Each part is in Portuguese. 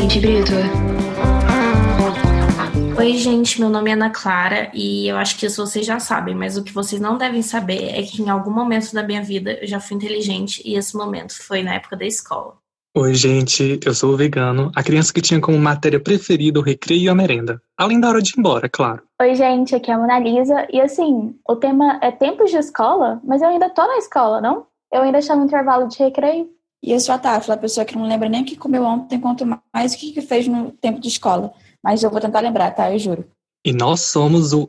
gente, Brito. Oi, gente, meu nome é Ana Clara e eu acho que isso vocês já sabem, mas o que vocês não devem saber é que em algum momento da minha vida eu já fui inteligente e esse momento foi na época da escola. Oi, gente, eu sou o vegano, a criança que tinha como matéria preferida o recreio e a merenda. Além da hora de ir embora, claro. Oi, gente, aqui é a Mona Lisa. E assim, o tema é tempos de escola, mas eu ainda tô na escola, não? Eu ainda estou no intervalo de recreio. E eu sou a Tafla, a pessoa que não lembra nem o que comeu ontem, quanto mais o que fez no tempo de escola. Mas eu vou tentar lembrar, tá? Eu juro. E nós somos o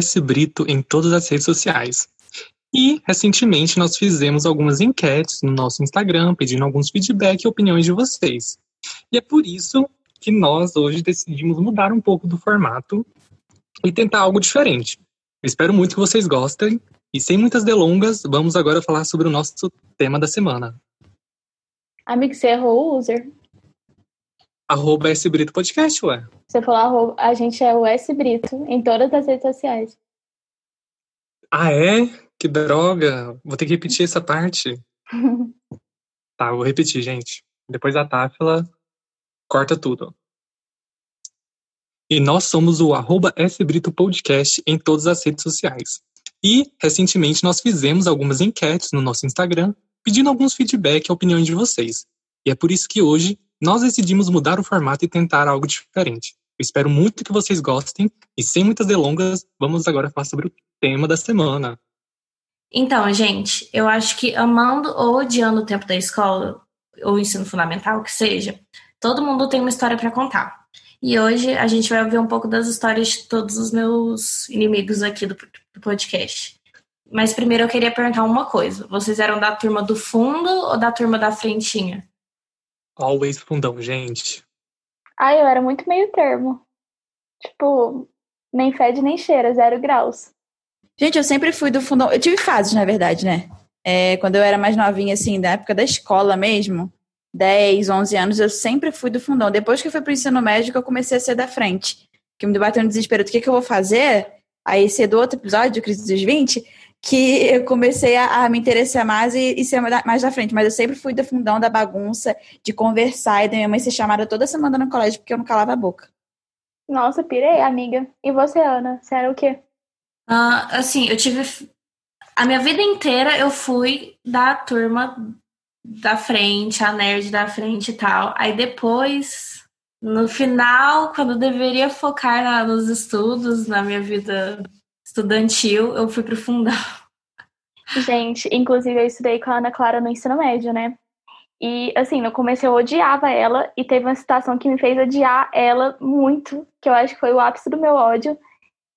sbrito em todas as redes sociais. E, recentemente, nós fizemos algumas enquetes no nosso Instagram, pedindo alguns feedback e opiniões de vocês. E é por isso que nós hoje decidimos mudar um pouco do formato e tentar algo diferente. Eu espero muito que vocês gostem. E sem muitas delongas, vamos agora falar sobre o nosso tema da semana. Amigo, você errou o user. Arroba S Brito Podcast, ué. Você falou arroba, a gente é o S Brito em todas as redes sociais. Ah, é? Que droga. Vou ter que repetir essa parte. tá, vou repetir, gente. Depois da Táfila, corta tudo. E nós somos o arroba S Brito Podcast em todas as redes sociais. E, recentemente, nós fizemos algumas enquetes no nosso Instagram, pedindo alguns feedback e opiniões de vocês. E é por isso que hoje nós decidimos mudar o formato e tentar algo diferente. Eu espero muito que vocês gostem e sem muitas delongas, vamos agora falar sobre o tema da semana. Então, gente, eu acho que amando ou odiando o tempo da escola, ou ensino fundamental, que seja, todo mundo tem uma história para contar. E hoje a gente vai ouvir um pouco das histórias de todos os meus inimigos aqui do, do podcast. Mas primeiro eu queria perguntar uma coisa: vocês eram da turma do fundo ou da turma da frentinha? Always fundão, gente. Ah, eu era muito meio termo. Tipo, nem fede nem cheira, zero graus. Gente, eu sempre fui do fundão. Eu tive fases, na verdade, né? É, quando eu era mais novinha, assim, da época da escola mesmo, 10, 11 anos, eu sempre fui do fundão. Depois que eu fui pro ensino médio, eu comecei a ser da frente. Que me bateu no desespero do que, que eu vou fazer. Aí, ser do outro episódio, Crise dos 20, que eu comecei a, a me interessar mais e, e, ser mais da frente. Mas eu sempre fui do fundão da bagunça, de conversar e da minha mãe ser chamada toda semana no colégio porque eu não calava a boca. Nossa, pirei, amiga. E você, Ana? Você era o quê? Uh, assim, eu tive. A minha vida inteira eu fui da turma da frente, a nerd da frente e tal. Aí depois, no final, quando eu deveria focar na, nos estudos, na minha vida estudantil, eu fui pro fundão. Gente, inclusive eu estudei com a Ana Clara no ensino médio, né? E assim, no começo eu odiava ela e teve uma situação que me fez odiar ela muito, que eu acho que foi o ápice do meu ódio,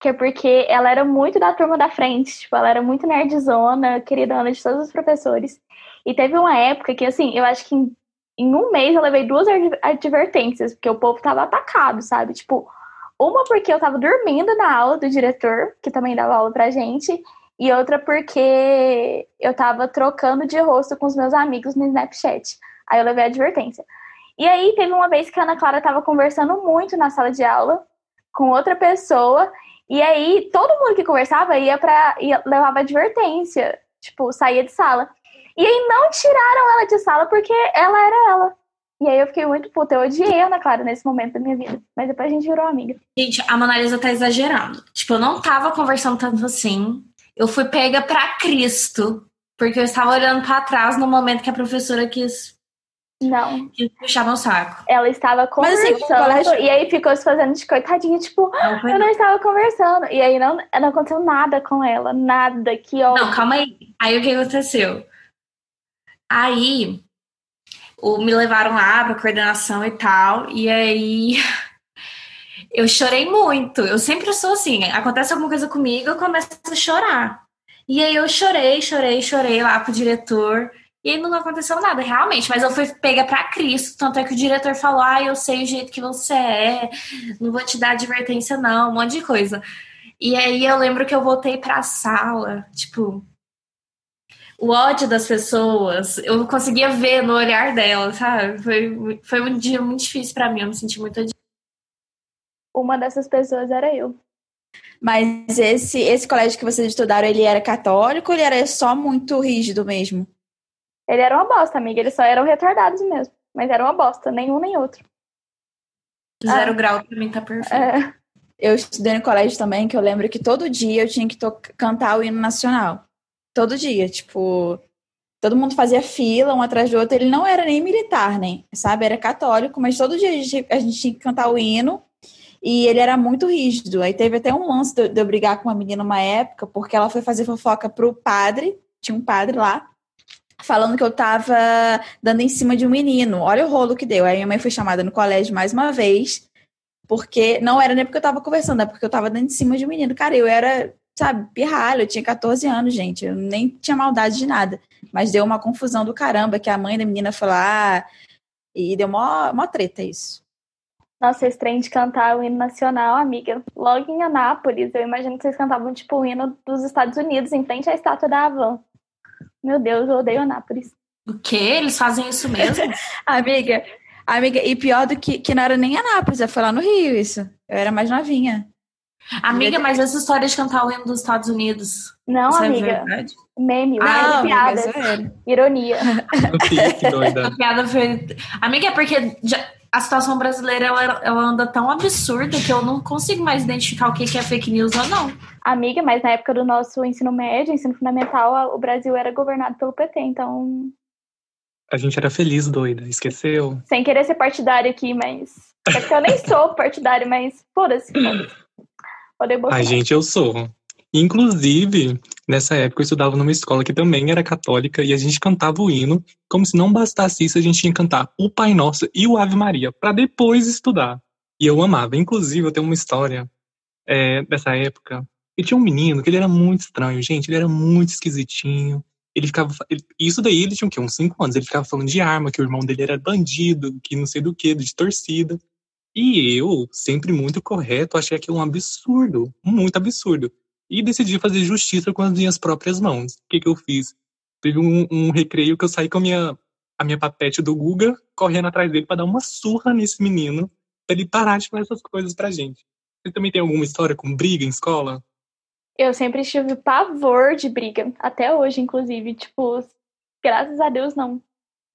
que é porque ela era muito da turma da frente, tipo, ela era muito nerdzona, queridona de todos os professores. E teve uma época que, assim, eu acho que em, em um mês eu levei duas advertências, porque o povo tava atacado, sabe? Tipo, uma porque eu tava dormindo na aula do diretor, que também dava aula pra gente, e outra porque eu tava trocando de rosto com os meus amigos no Snapchat. Aí eu levei a advertência. E aí teve uma vez que a Ana Clara tava conversando muito na sala de aula com outra pessoa, e aí todo mundo que conversava ia para ia, levava advertência, tipo, saía de sala. E aí não tiraram ela de sala porque ela era ela. E aí eu fiquei muito puta. Eu odiei a Ana Clara nesse momento da minha vida. Mas depois a gente virou amiga. Gente, a Monalisa tá exagerando. Tipo, eu não tava conversando tanto assim. Eu fui pega pra Cristo. Porque eu estava olhando para trás no momento que a professora quis. Não. Quis puxar meu saco. Ela estava conversando. Mas, assim, colégio... E aí ficou se fazendo de coitadinha, tipo, não, eu não estava conversando. E aí não, não aconteceu nada com ela. Nada. Que ódio. Não, calma aí. Aí o que aconteceu? Aí me levaram lá para coordenação e tal, e aí eu chorei muito. Eu sempre sou assim, acontece alguma coisa comigo, eu começo a chorar. E aí eu chorei, chorei, chorei lá pro diretor. E aí não aconteceu nada, realmente. Mas eu fui pega pra Cristo. Tanto é que o diretor falou: Ah, eu sei o jeito que você é, não vou te dar advertência, não, um monte de coisa. E aí eu lembro que eu voltei pra sala, tipo, o ódio das pessoas, eu conseguia ver no olhar dela, sabe? Foi, foi um dia muito difícil para mim, eu me senti muito odiada. Uma dessas pessoas era eu. Mas esse, esse colégio que vocês estudaram, ele era católico ou ele era só muito rígido mesmo? Ele era uma bosta, amiga. Eles só eram retardados mesmo. Mas era uma bosta, nenhum nem outro. Zero grau pra mim tá perfeito. É, Eu estudei no colégio também, que eu lembro que todo dia eu tinha que to- cantar o hino nacional. Todo dia, tipo, todo mundo fazia fila um atrás do outro. Ele não era nem militar, nem, sabe? Era católico, mas todo dia a gente, a gente tinha que cantar o hino. E ele era muito rígido. Aí teve até um lance de, de eu brigar com uma menina uma época, porque ela foi fazer fofoca pro padre, tinha um padre lá, falando que eu tava dando em cima de um menino. Olha o rolo que deu. Aí minha mãe foi chamada no colégio mais uma vez, porque não era nem porque eu tava conversando, é porque eu tava dando em cima de um menino. Cara, eu era, sabe, pirralho, eu tinha 14 anos, gente. Eu nem tinha maldade de nada. Mas deu uma confusão do caramba, que a mãe da menina foi lá e deu mó, mó treta isso. Nossa, esse trem de cantar o hino nacional, amiga. Logo em Anápolis, eu imagino que vocês cantavam tipo o hino dos Estados Unidos, em frente à estátua da Havan. Meu Deus, eu odeio Anápolis. O quê? Eles fazem isso mesmo? Amiga, amiga, e pior do que, que não era nem Anápolis, foi lá no Rio isso. Eu era mais novinha. Amiga, mas essa história de cantar o hino dos Estados Unidos. Não, isso é amiga. verdade? Meme, Ah, de amiga, piadas. zoeira. Ironia. que doida. A piada foi. Amiga, é porque já- a situação brasileira ela, ela anda tão absurda que eu não consigo mais identificar o que que é fake news ou não. Amiga, mas na época do nosso ensino médio, ensino fundamental, o Brasil era governado pelo PT, então. A gente era feliz, doida. Esqueceu? Sem querer ser partidário aqui, mas. É porque eu nem sou partidário, mas foda-se. foda-se. Odeio Ai, Bolsonaro. gente, eu sou. Inclusive, nessa época eu estudava numa escola que também era católica e a gente cantava o hino, como se não bastasse isso, a gente tinha que cantar o Pai Nosso e o Ave Maria para depois estudar. E eu amava. Inclusive, eu tenho uma história é, dessa época. E tinha um menino que ele era muito estranho, gente. Ele era muito esquisitinho. Ele ficava. ele- isso daí ele tinha o quê? Uns 5 anos. Ele ficava falando de arma, que o irmão dele era bandido, que não sei do que, de torcida. E eu, sempre muito correto, achei aquilo um absurdo. Muito absurdo. E decidi fazer justiça com as minhas próprias mãos. O que, que eu fiz? Teve um, um recreio que eu saí com a minha, a minha papete do Guga, correndo atrás dele para dar uma surra nesse menino, pra ele parar de falar essas coisas pra gente. Você também tem alguma história com briga em escola? Eu sempre tive pavor de briga, até hoje, inclusive. Tipo, graças a Deus, não.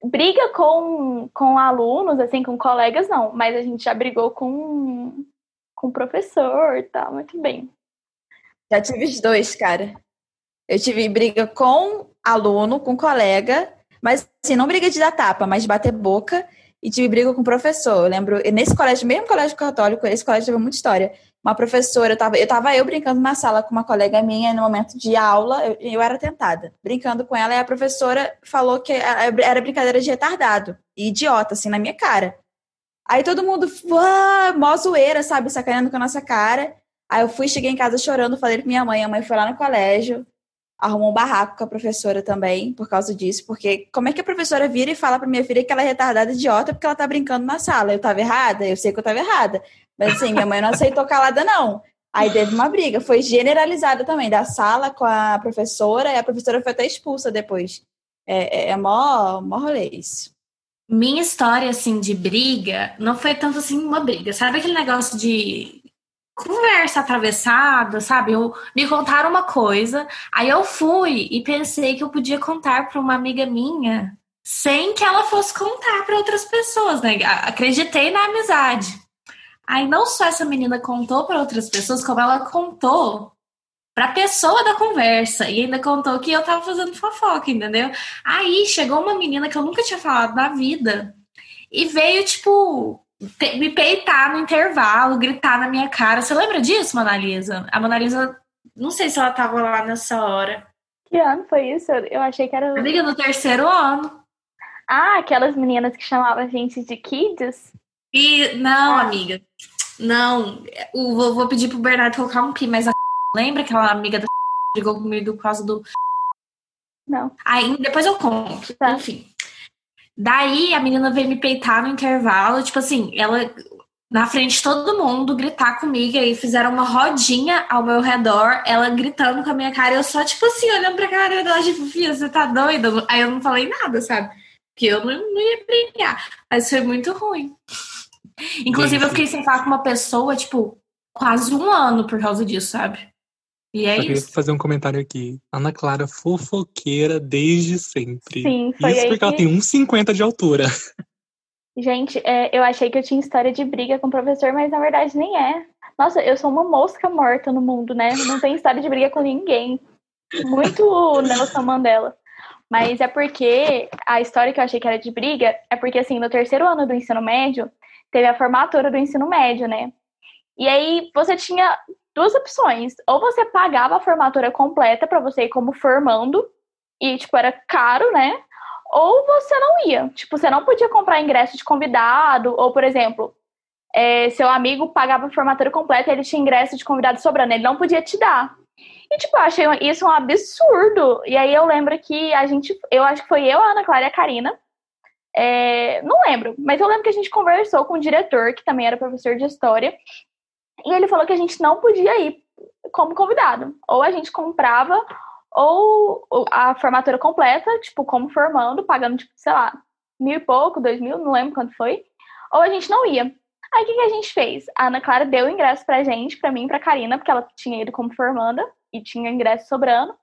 Briga com, com alunos, assim, com colegas, não. Mas a gente já brigou com, com professor e tal, muito bem. Já tive os dois, cara. Eu tive briga com aluno, com colega, mas assim, não briga de dar tapa, mas bater boca. E tive briga com professor. Eu lembro, nesse colégio, mesmo colégio católico, esse colégio teve muita história. Uma professora, eu tava, eu tava eu brincando na sala com uma colega minha no momento de aula, eu, eu era tentada, brincando com ela, e a professora falou que era brincadeira de retardado, e idiota, assim, na minha cara. Aí todo mundo, ah, mó zoeira, sabe, sacaneando com a nossa cara. Aí eu fui, cheguei em casa chorando, falei pra minha mãe. A mãe foi lá no colégio, arrumou um barraco com a professora também, por causa disso. Porque como é que a professora vira e fala pra minha filha que ela é retardada idiota porque ela tá brincando na sala? Eu tava errada? Eu sei que eu tava errada. Mas assim, minha mãe não aceitou calada, não. Aí teve uma briga, foi generalizada também, da sala com a professora, e a professora foi até expulsa depois. É, é, é mó, mó rolê isso. Minha história, assim, de briga, não foi tanto assim uma briga. Sabe aquele negócio de conversa atravessada, sabe? Eu, me contaram uma coisa, aí eu fui e pensei que eu podia contar para uma amiga minha sem que ela fosse contar para outras pessoas, né? A- Acreditei na amizade. Aí não só essa menina contou para outras pessoas, como ela contou pra pessoa da conversa e ainda contou que eu tava fazendo fofoca, entendeu? Aí chegou uma menina que eu nunca tinha falado na vida e veio, tipo, me peitar no intervalo, gritar na minha cara. Você lembra disso, Monalisa? A Monalisa, não sei se ela tava lá nessa hora. Que ano foi isso? Eu, achei que era. Amiga, no terceiro ano. Ah, aquelas meninas que chamavam a gente de kids? E, não, Ah. amiga, não. O, vou, vou pedir pro Bernardo colocar um pi, mas a lembra aquela amiga da brigou comigo por causa do Não. Aí depois eu conto. Tá. Enfim. Daí a menina veio me peitar no intervalo, tipo assim, ela na frente de todo mundo gritar comigo, aí fizeram uma rodinha ao meu redor, ela gritando com a minha cara, eu só, tipo assim, olhando pra cara dela, tipo, filha, você tá doida? Aí eu não falei nada, sabe? Porque eu não, não ia brigar. Mas foi muito ruim. Inclusive, eu fiquei sem falar com uma pessoa, tipo, quase um ano por causa disso, sabe? E é Só queria isso. fazer um comentário aqui. Ana Clara fofoqueira desde sempre. Sim, foi Isso porque ela que- tem 1,50 de altura. Gente, é, eu achei que eu tinha história de briga com o professor, mas na verdade nem é. Nossa, eu sou uma mosca morta no mundo, né? Não tem história de briga com ninguém. Muito Nelson Mandela. Mas é porque a história que eu achei que era de briga é porque, assim, no terceiro ano do ensino médio, teve a formatura do ensino médio, né? E aí você tinha duas opções. Ou você pagava a formatura completa para você ir como formando, e, tipo, era caro, né? Ou você não ia. Tipo, você não podia comprar ingresso de convidado, ou, por exemplo, é, seu amigo pagava a formatura completa e ele tinha ingresso de convidado sobrando, ele não podia te dar. E, tipo, eu achei isso um absurdo. E aí eu lembro que a gente, eu acho que foi eu, a Ana Clara e a Karina. É, não lembro, mas eu lembro que a gente conversou com o diretor, que também era professor de história, e ele falou que a gente não podia ir como convidado. Ou a gente comprava, ou a formatura completa, tipo, como formando, pagando, tipo, sei lá, mil e pouco, dois mil, não lembro quanto foi. Ou a gente não ia. Aí o que, que, a gente fez? A Ana Clara deu o ingresso pra gente, pra mim e pra Karina, porque ela tinha ido como formanda e tinha ingresso sobrando.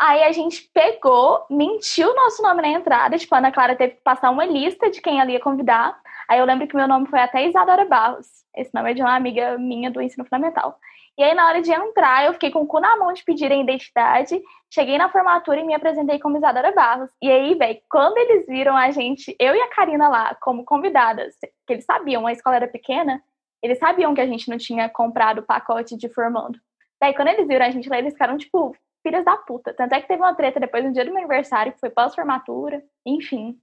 Aí a gente pegou, mentiu o nosso nome na entrada, tipo, a Ana Clara teve que passar uma lista de quem ela ia convidar. Aí eu lembro que meu nome foi até Isadora Barros. Esse nome é de uma amiga minha do ensino fundamental. E aí, na hora de entrar, eu fiquei com o cu na mão de pedir a identidade. Cheguei na formatura e me apresentei como Isadora Barros. E aí, velho, quando eles viram a gente, eu e a Karina lá, como convidadas, que eles sabiam, a escola era pequena, eles sabiam que a gente não tinha comprado o pacote de formando. Daí, quando eles viram a gente lá, eles ficaram, tipo, filhas da puta. Tanto é que teve uma treta depois no dia do meu aniversário, que foi pós-formatura, enfim.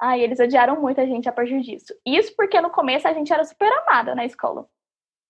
Ai, eles odiaram muito a gente a partir disso. Isso porque no começo a gente era super amada na escola.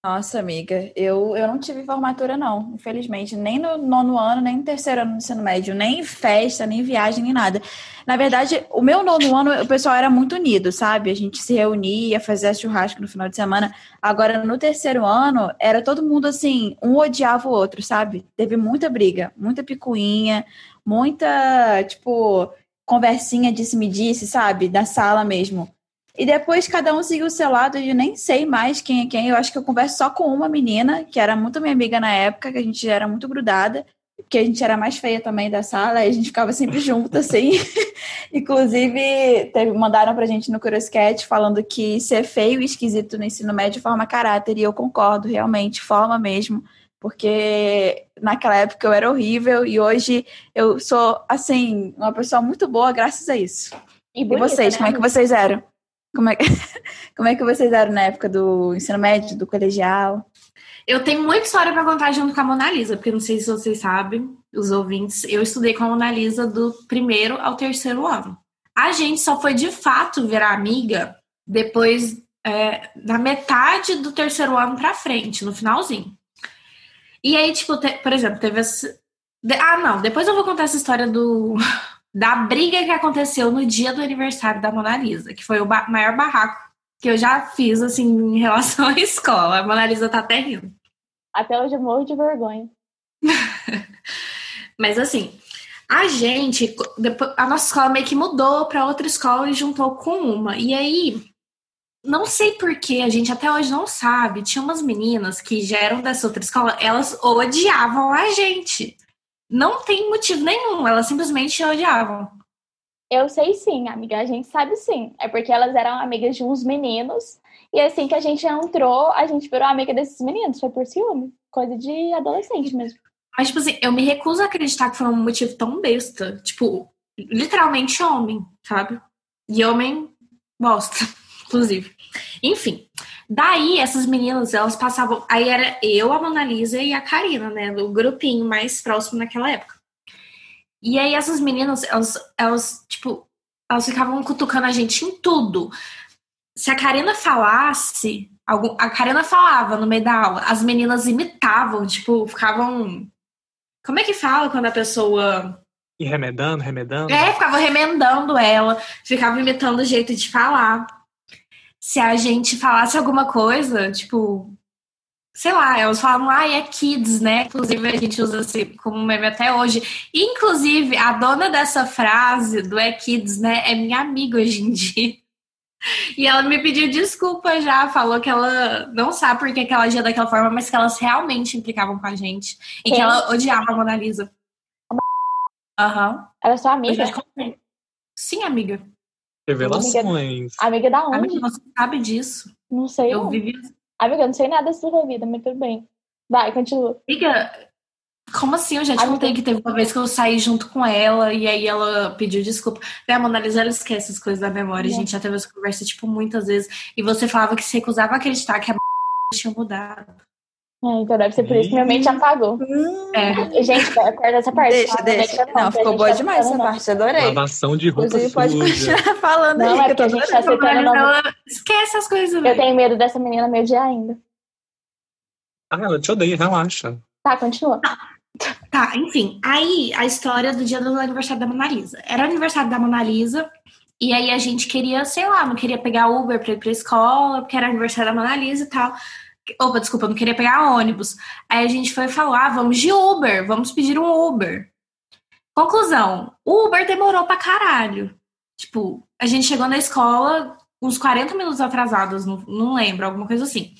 Nossa, amiga, eu, eu não tive formatura, não, infelizmente. Nem no nono ano, nem no terceiro ano do ensino médio, nem festa, nem viagem, nem nada. Na verdade, o meu nono ano, o pessoal era muito unido, sabe? A gente se reunia, fazia churrasco no final de semana. Agora, no terceiro ano, era todo mundo assim, um odiava o outro, sabe? Teve muita briga, muita picuinha, muita, tipo, conversinha disse-me-disse, sabe? Da sala mesmo. E depois cada um seguiu o seu lado eu nem sei mais quem é quem. Eu acho que eu converso só com uma menina, que era muito minha amiga na época, que a gente era muito grudada, porque a gente era mais feia também da sala, e a gente ficava sempre junto, assim. Inclusive, teve, mandaram pra gente no Curioscat falando que ser feio e esquisito no ensino médio forma caráter, e eu concordo, realmente, forma mesmo. Porque naquela época eu era horrível e hoje eu sou, assim, uma pessoa muito boa graças a isso. E, bonita, e vocês, né? como é que vocês eram? Como é, como é que vocês eram na época do ensino médio, do colegial? Eu tenho muita história para contar junto com a Mona Lisa, porque não sei se vocês sabem, os ouvintes, eu estudei com a Mona Lisa do primeiro ao terceiro ano. A gente só foi de fato virar amiga depois é, da metade do terceiro ano para frente, no finalzinho. E aí, tipo, te, por exemplo, teve essa. Ah, não, depois eu vou contar essa história do da briga que aconteceu no dia do aniversário da Mona Lisa, que foi o ba maior barraco que eu já fiz, assim, em relação à escola. A Mona Lisa tá até rindo. Até hoje eu morro de vergonha. Mas, assim, a gente, depois, a nossa escola meio que mudou para outra escola e juntou com uma. E aí, não sei porquê, a gente até hoje não sabe. Tinha umas meninas que já eram dessa outra escola, elas odiavam a gente. Não tem motivo nenhum, elas simplesmente odiavam. Eu sei sim, amiga, a gente sabe sim. É porque elas eram amigas de uns meninos, e assim que a gente entrou, a gente virou amiga desses meninos, foi por ciúme. Coisa de adolescente mesmo. Mas, tipo assim, eu me recuso a acreditar que foi um motivo tão besta. Tipo, literalmente homem, sabe? E homem bosta, inclusive. Enfim, Daí, essas meninas, elas passavam. Aí era eu, a Mona Lisa e a Karina, né? Do grupinho mais próximo naquela época. E aí, essas meninas, elas, elas, tipo, elas ficavam cutucando a gente em tudo. Se a Karina falasse, algum, a Karina falava no meio da aula, as meninas imitavam, tipo, ficavam. Como é que fala quando a pessoa. E remedando, remedando? É, ficava remendando ela, ficava imitando o jeito de falar se a gente falasse alguma coisa, tipo, sei lá, elas falavam, ah, é kids, né? Inclusive a gente usa assim como meme até hoje. Inclusive, a dona dessa frase do é kids, né, é minha amiga hoje em dia. E ela me pediu desculpa já, falou que ela não sabe por que ela agia daquela forma, mas que elas realmente implicavam com a gente. E que ela odiava a Mona Lisa. Aham. Uhum. Era sua amiga? Sim, amiga. Revelações. Amiga da onde? Amiga, você sabe disso. Não sei. Eu vivi. Amiga, eu não sei nada da sua vida, mas tudo bem. Vai, continua. Amiga, como assim? Eu já te Amiga. contei que teve uma vez que eu saí junto com ela e aí ela pediu desculpa. Né, a Mona Lisa, ela esquece as coisas da memória. A É. gente já teve essa conversa, tipo, muitas vezes. E você falava que se recusava a acreditar que a tinha mudado. É, então deve ser por isso que minha mente apagou. É. Gente, corta essa parte. Deixa, tá? deixa. Não, a ficou boa tá demais essa não. parte, adorei. Lavação de roupa Inclusive, pode continuar falando Não, aí. é que porque a gente tá adorando. citando o nome. Ela esquece as coisas. Eu tenho medo dessa menina me odiar ainda. Ah, ela te odeia, relaxa. Tá, continua. Tá, enfim. Aí, a história do dia do aniversário da Mona Lisa. Era o aniversário da Mona Lisa, e aí a gente queria, sei lá, não queria pegar Uber pra ir pra escola, porque era aniversário da Mona Lisa e tal. Opa, desculpa, não queria pegar ônibus. Aí a gente foi falar, ah, vamos de Uber, vamos pedir um Uber. Conclusão, o Uber demorou pra caralho. Tipo, a gente chegou na escola uns 40 minutos atrasados, não, não lembro, alguma coisa assim.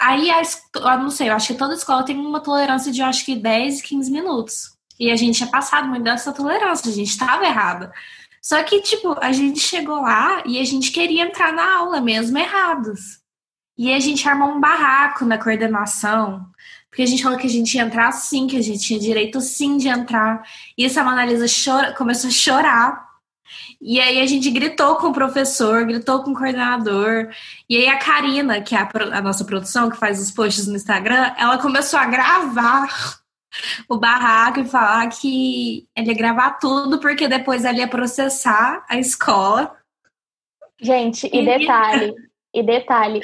Aí, a, eu não sei, eu acho que toda escola tem uma tolerância de, eu acho que 10, 15 minutos. E a gente tinha passado muito dessa tolerância, a gente estava errada. Só que, tipo, a gente chegou lá e a gente queria entrar na aula mesmo errados. E a gente armou um barraco na coordenação, porque a gente falou que a gente ia entrar sim, que a gente tinha direito sim de entrar. E essa Mona Lisa chora, começou a chorar. E aí a gente gritou com o professor, gritou com o coordenador. E aí a Karina, que é a, a nossa produção, que faz os posts no Instagram, ela começou a gravar o barraco e falar que ele ia gravar tudo, porque depois ela ia processar a escola. Gente, e E- detalhe, e detalhe,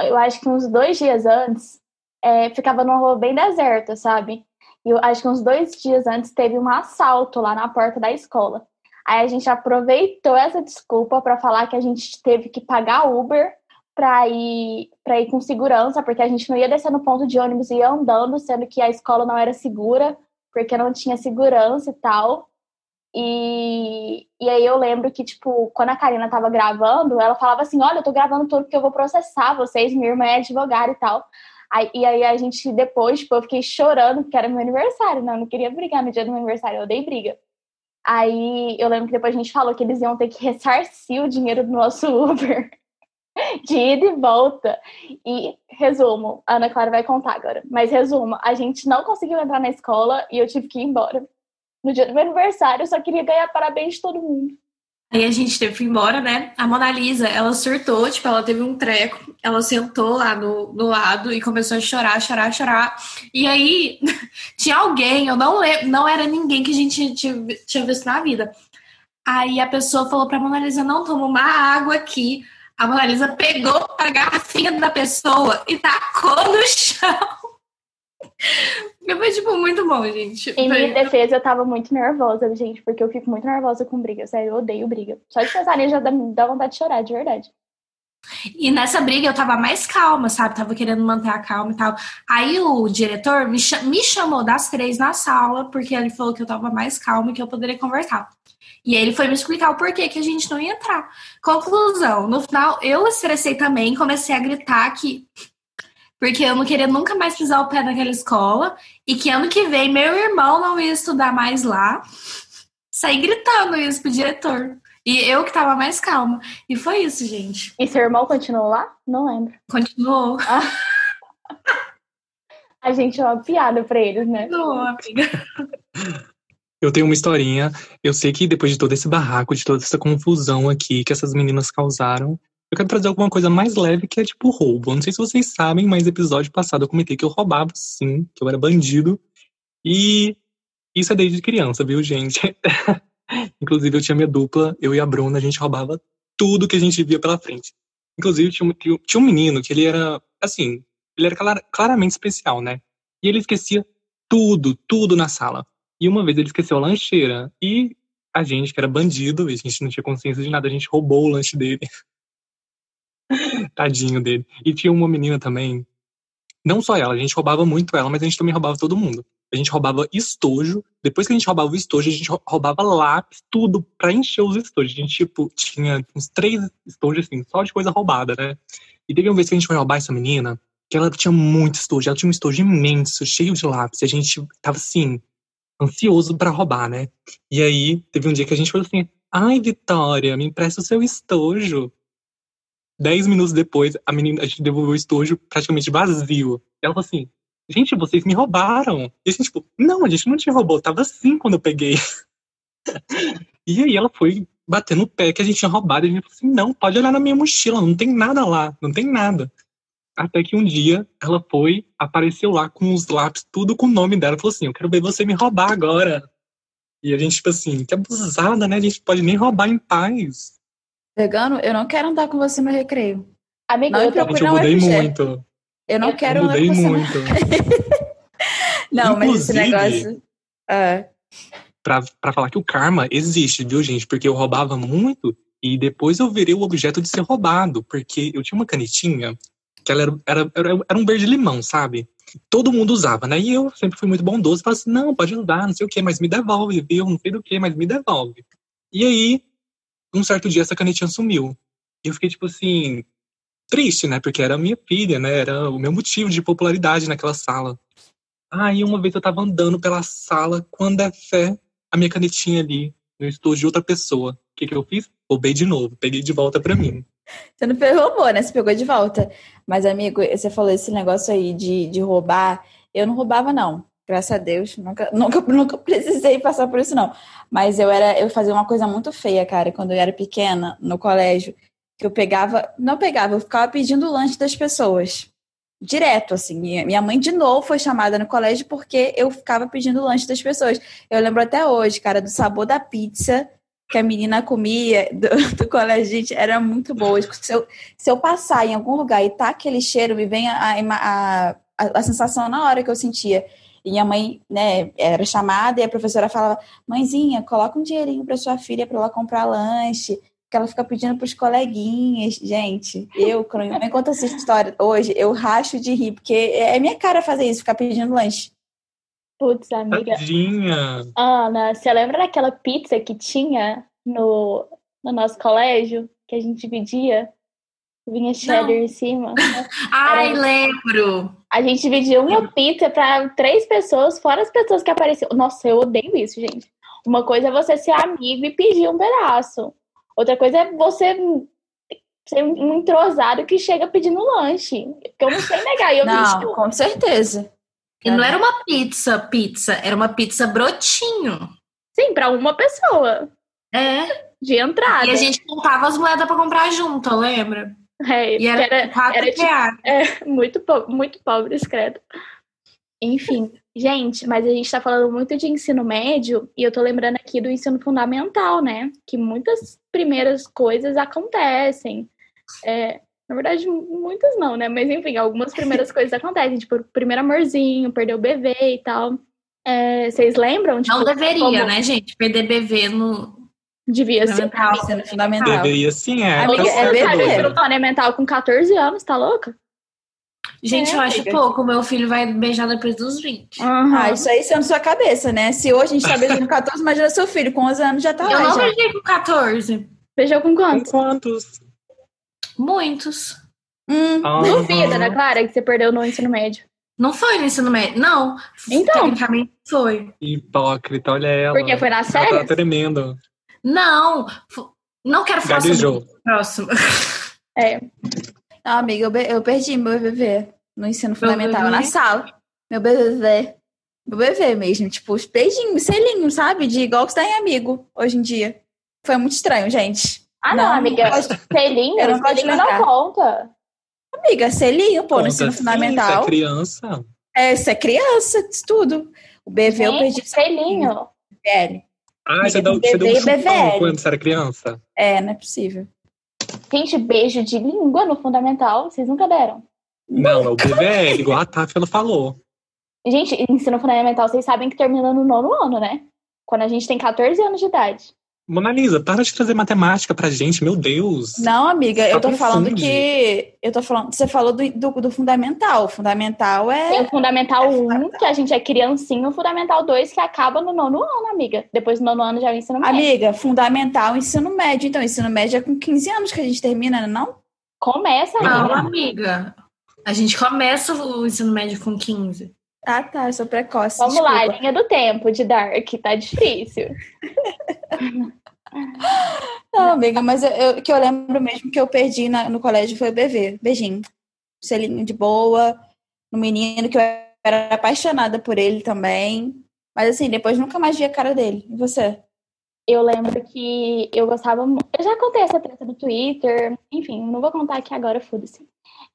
eu acho que uns dois dias antes, é, ficava numa rua bem deserta, sabe? E eu acho que uns dois dias antes teve um assalto lá na porta da escola. Aí a gente aproveitou essa desculpa para falar que a gente teve que pagar Uber para ir para ir com segurança, porque a gente não ia descer no ponto de ônibus e ia andando, sendo que a escola não era segura, porque não tinha segurança e tal. E, e aí eu lembro que, tipo, quando a Karina tava gravando, ela falava assim, olha, eu tô gravando tudo porque eu vou processar vocês, minha irmã é advogada e tal. Aí, e aí a gente, depois, tipo, eu fiquei chorando porque era meu aniversário, não, eu não queria brigar no dia do meu aniversário, eu odeio briga. Aí eu lembro que depois a gente falou que eles iam ter que ressarcir o dinheiro do nosso Uber de ida e volta. E resumo, a Ana Clara vai contar agora, mas resumo, a gente não conseguiu entrar na escola e eu tive que ir embora. No dia do meu aniversário, eu só queria ganhar parabéns de todo mundo. Aí a gente teve que ir embora, né? A Mona Lisa, ela surtou, tipo, ela teve um treco, ela sentou lá no, no lado e começou a chorar, chorar, chorar. E aí tinha alguém, eu não lembro, não era ninguém que a gente tinha, tinha visto na vida. Aí a pessoa falou pra Mona Lisa, não, toma uma água aqui. A Mona Lisa pegou a garrafinha da pessoa e tacou no chão. Foi, tipo, muito bom, gente. Em minha defesa, eu tava muito nervosa, gente, porque eu fico muito nervosa com briga. Sério, eu odeio briga. Só de pensar nisso já dá, dá vontade de chorar, de verdade. E nessa briga eu tava mais calma, sabe? Tava querendo manter a calma e tal. Aí o diretor me, me chamou das três na sala, porque ele falou que eu tava mais calma e que eu poderia conversar. E aí ele foi me explicar o porquê que a gente não ia entrar. Conclusão, no final eu estressei também, comecei a gritar que. Porque eu não queria nunca mais pisar o pé naquela escola. E que ano que vem meu irmão não ia estudar mais lá. Saí gritando isso pro diretor. E eu que tava mais calma. E foi isso, gente. E seu irmão continuou lá? Não lembro. Continuou. A gente é uma piada pra eles, né? Continuou, amiga. Eu tenho uma historinha. Eu sei que depois de todo esse barraco, de toda essa confusão aqui que essas meninas causaram, eu quero trazer alguma coisa mais leve que é tipo roubo. Não sei se vocês sabem, mas episódio passado eu comentei que eu roubava, sim, que eu era bandido. E isso é desde criança, viu, gente? Inclusive, eu tinha minha dupla, eu e a Bruna, a gente roubava tudo que a gente via pela frente. Inclusive, tinha um, tinha um menino que ele era, assim, ele era clara- claramente especial, né? E ele esquecia tudo, tudo na sala. E uma vez ele esqueceu a lancheira. E a gente, que era bandido, e a gente não tinha consciência de nada, a gente roubou o lanche dele. Tadinho dele. E tinha uma menina também. Não só ela, a gente roubava muito ela, mas a gente também roubava todo mundo. A gente roubava estojo. Depois que a gente roubava o estojo, a gente rou- roubava lápis, tudo pra encher os estojos. A gente, tipo, tinha uns três estojos, assim, só de coisa roubada, né? E teve uma vez que a gente foi roubar essa menina, que ela tinha muito estojo. Ela tinha um estojo imenso, cheio de lápis. E a gente tava, assim, ansioso pra roubar, né? E aí, teve um dia que a gente falou assim: Ai, Vitória, me empresta o seu estojo. Dez minutos depois, a menina, a gente devolveu o estojo praticamente vazio. Ela falou assim, gente, vocês me roubaram. E a gente, tipo, não, a gente não te roubou, tava assim quando eu peguei. e aí ela foi bater no pé que a gente tinha roubado. E a gente falou assim, não, pode olhar na minha mochila, não tem nada lá, não tem nada. Até que um dia ela foi, apareceu lá com os lápis, tudo com o nome dela. Falou assim: Eu quero ver você me roubar agora. E a gente, tipo assim, que abusada, né? A gente pode nem roubar em paz. Vegano, eu não quero andar com você no recreio. Amiga, Não eu Gente, eu na mudei muito. Eu não Eu quero Eu andar com mudei muito. Não, mas esse Inclusive- negócio. É. Pra, pra falar que o karma existe, viu, gente? Porque eu roubava muito e depois eu virei o objeto de ser roubado. Porque eu tinha uma canetinha que ela era, era, era, era um verde-limão, sabe? Todo mundo usava, né? E eu sempre fui muito bondoso. Falei assim, não, pode usar, não sei o que, mas me devolve, viu? Não sei do que, mas me devolve. E aí, um certo dia, essa canetinha sumiu. E eu fiquei, tipo assim, triste, né? Porque era a minha filha, né? Era o meu motivo de popularidade naquela sala. Aí, uma vez eu tava andando pela sala, quando é fé, a minha canetinha ali, no estojo de outra pessoa. O que que eu fiz? Roubei de novo, peguei de volta pra mim. Você não roubou, né? Você pegou de volta. Mas, amigo, você falou esse negócio aí de, de roubar. Eu não roubava, não. Graças a Deus. Nunca, nunca, nunca precisei passar por isso, não. Mas eu era, eu fazia uma coisa muito feia, cara, quando eu era pequena, no colégio, que eu pegava. Não pegava, eu ficava pedindo o lanche das pessoas. Direto, assim. Minha mãe, de novo, foi chamada no colégio porque eu ficava pedindo o lanche das pessoas. Eu lembro até hoje, cara, do sabor da pizza que a menina comia do, do colégio, gente, era muito boa. Se eu, se eu passar em algum lugar e tá aquele cheiro, me vem a, a, a, a sensação na hora que eu sentia. E minha mãe, né, era chamada e a professora falava: Mãezinha, coloca um dinheirinho para sua filha para ela comprar lanche, que ela fica pedindo pros coleguinhas. Gente, eu, quando minha mãe conta essa história hoje, eu racho de rir, porque é minha cara fazer isso, ficar pedindo lanche. Putz, amiga. Tadinha. Ana, você lembra daquela pizza que tinha no, no nosso colégio? Que a gente dividia? Vinha cheddar em cima. Ai, Era- lembro. A gente dividia uma pizza para três pessoas, fora as pessoas que apareciam. Nossa, eu odeio isso, gente. Uma coisa é você ser amigo e pedir um pedaço. Outra coisa é você ser um entrosado que chega pedindo lanche. Porque eu não sei negar. E eu Não, com certeza. E não era uma pizza, pizza, era uma pizza brotinho. sim, para uma pessoa É. de entrada. E a gente contava as moedas pra comprar junto, lembra? É, E era, era, quatro era tipo-. É, muito, po- muito pobre, credo. Enfim, gente, mas a gente tá falando muito de ensino médio e eu tô lembrando aqui do ensino fundamental, né? Que muitas primeiras coisas acontecem. É, na verdade, muitas não, né? Mas enfim, algumas primeiras coisas acontecem, tipo, primeiro amorzinho, perder o bebê e tal. É, vocês lembram? Tipo, Não deveria, como né, gente? Perder bebê no Devia ser. fundamental. Ensino fundamental. Deveria sim, é. Amiga, tá é bebê. doida. Ensino fundamental com 14 anos, tá louca? Gente, É, eu acho amiga. pouco. Meu filho vai beijar depois dos 20. Ah, isso aí sendo sua cabeça, né? Se hoje a gente tá beijando com 14, imagina seu filho com 11 anos já tá eu lá. não já. beijei com 14. Beijou com Com quantos? quantos? Muitos. Hum, Aham. Duvida, né, Clara, que você perdeu no ensino médio. Não foi no ensino médio. Não. Então. Tecnicamente foi. Hipócrita, olha ela. Porque foi Ela tá férias? tremendo. Não. Não quero falar sobre Gaguejou. isso. Próximo. É. Não, amiga, eu, eu perdi meu bebê no ensino fundamental, na sala. Meu bebê. Meu bebê mesmo, tipo, os beijinhos, selinhos, sabe? De igual que você tá em amigo hoje em dia. Foi muito estranho, gente. Ah, não, Não, amiga. Selinho, Eu não selinho não conta. Amiga, selinho, pô, no Conta ensino sim, fundamental. Você é criança. É, isso é criança, isso tudo. O bebê eu perdi selinho. BVL. Ah, você deu, você deu um chupão quando você era criança? É, não é possível. Gente, beijo de língua no fundamental, vocês nunca deram. Não, é o BVL, igual a Tafila falou. Gente, ensino fundamental, vocês sabem que termina no nono ano, né? Quando a gente tem 14 anos de idade. Mona Lisa, para de trazer matemática pra gente, meu Deus. Não, amiga, eu tô Só falando confunde. que. Eu tô falando. Você falou do, do, do fundamental. O fundamental Tem é. o Fundamental 1, que a gente é criancinha, o Fundamental 2, que acaba no nono ano, amiga. Depois do nono ano já é o ensino médio. Amiga, fundamental, ensino médio. Então, ensino médio é com 15 anos que a gente termina, né, não? Começa, Não, amiga. amiga. A gente começa o ensino médio com 15. Ah, tá, eu sou precoce. Vamos lá, desculpa. linha do tempo de Dark, tá difícil. Não, amiga, mas o que eu lembro mesmo que eu perdi na, no colégio foi o BV. Beijinho. Selinho de boa. No menino que eu era apaixonada por ele também. Mas assim, depois nunca mais vi a cara dele. E você? Eu lembro que eu gostava. Eu já contei essa treta no Twitter. Enfim, não vou contar aqui agora, foda-se.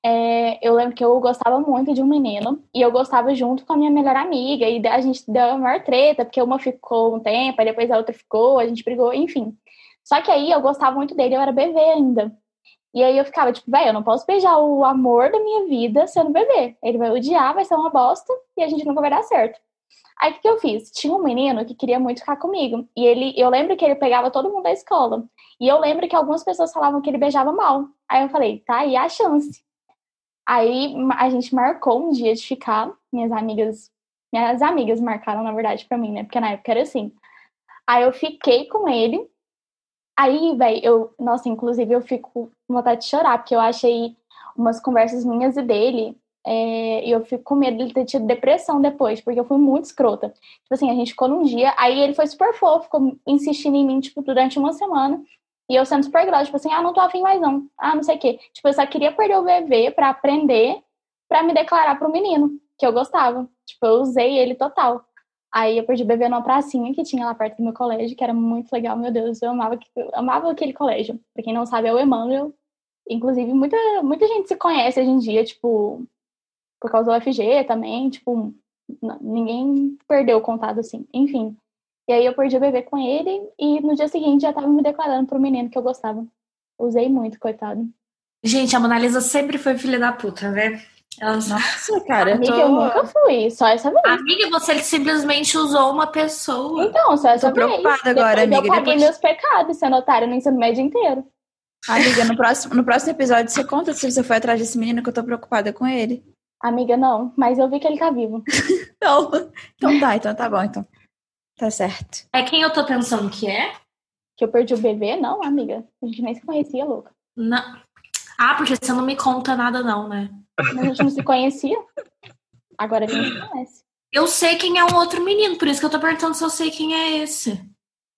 É, eu lembro que eu gostava muito de um menino e eu gostava junto com a minha melhor amiga. E a gente deu a maior treta, porque uma ficou um tempo, aí depois a outra ficou, a gente brigou, enfim. Só que aí eu gostava muito dele, eu era bebê ainda. E aí eu ficava tipo, velho, eu não posso beijar o amor da minha vida sendo bebê. Ele vai odiar, vai ser uma bosta e a gente nunca vai dar certo. Aí o que, que eu fiz? Tinha um menino que queria muito ficar comigo. E ele, eu lembro que ele pegava todo mundo da escola. E eu lembro que algumas pessoas falavam que ele beijava mal. Aí eu falei, tá aí a chance. Aí a gente marcou um dia de ficar. Minhas amigas, minhas amigas marcaram, na verdade, pra mim, né? Porque na época era assim. Aí eu fiquei com ele. Aí, velho, eu, nossa, inclusive eu fico com vontade de chorar, porque eu achei umas conversas minhas e dele é, e eu fico com medo de ele ter tido depressão depois, porque eu fui muito escrota. Tipo assim, a gente ficou num dia, aí ele foi super fofo, ficou insistindo em mim, tipo, durante uma semana. E eu sendo super grossa, tipo assim, ah, não tô afim mais não. Ah, não sei o quê. Tipo, eu só queria perder o VV pra aprender, pra me declarar pro menino, que eu gostava. Tipo, eu usei ele total. Aí eu perdi o bebê numa pracinha que tinha lá perto do meu colégio, que era muito legal, meu Deus, eu amava, eu amava aquele colégio. Pra quem não sabe, é o Emmanuel. Inclusive, muita, muita gente se conhece hoje em dia, tipo, por causa do UFG também, tipo, ninguém perdeu o contato assim. Enfim. E aí eu perdi o bebê com ele e no dia seguinte já tava me declarando pro menino que eu gostava. Usei muito, coitado. Gente, a Mona Lisa sempre foi filha da puta, né? Ela... Nossa, cara, Amiga, eu, tô... eu nunca fui, só essa vez. Amiga, você simplesmente usou uma pessoa. Então, só essa tô vez. preocupada Depois agora, amiga. Eu paguei depois... meus pecados sendo otária no ensino médio inteiro. Amiga, no próximo, no próximo episódio você conta se você foi atrás desse menino que eu tô preocupada com ele. Amiga, não, mas eu vi que ele tá vivo. não. Então tá, então tá bom, então. Tá certo. É quem eu tô pensando que é? Que eu perdi o bebê? Não, amiga. A gente nem se conhecia, louca. Não. Ah, porque você não me conta nada, não, né? Mas a gente não se conhecia. Agora a gente se conhece. Eu sei quem é um outro menino, por isso que eu tô perguntando se eu sei quem é esse.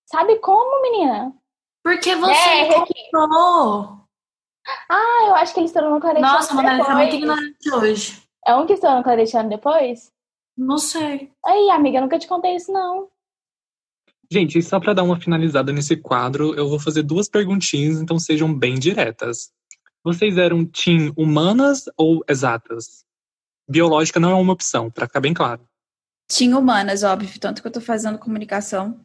Sabe como, menina? Porque você é, me contou. Ah, eu acho que ele estourou no claretiano Nossa, Manoel tá muito ignorante hoje. É um que estourou no claretiano depois? Não sei. Aí, amiga, eu nunca te contei isso, não. Gente, e só para dar uma finalizada nesse quadro, eu vou fazer duas perguntinhas, então sejam bem diretas. Vocês eram team humanas ou exatas? Biológica não é uma opção, para ficar bem claro. Team humanas, óbvio. Tanto que eu tô fazendo comunicação,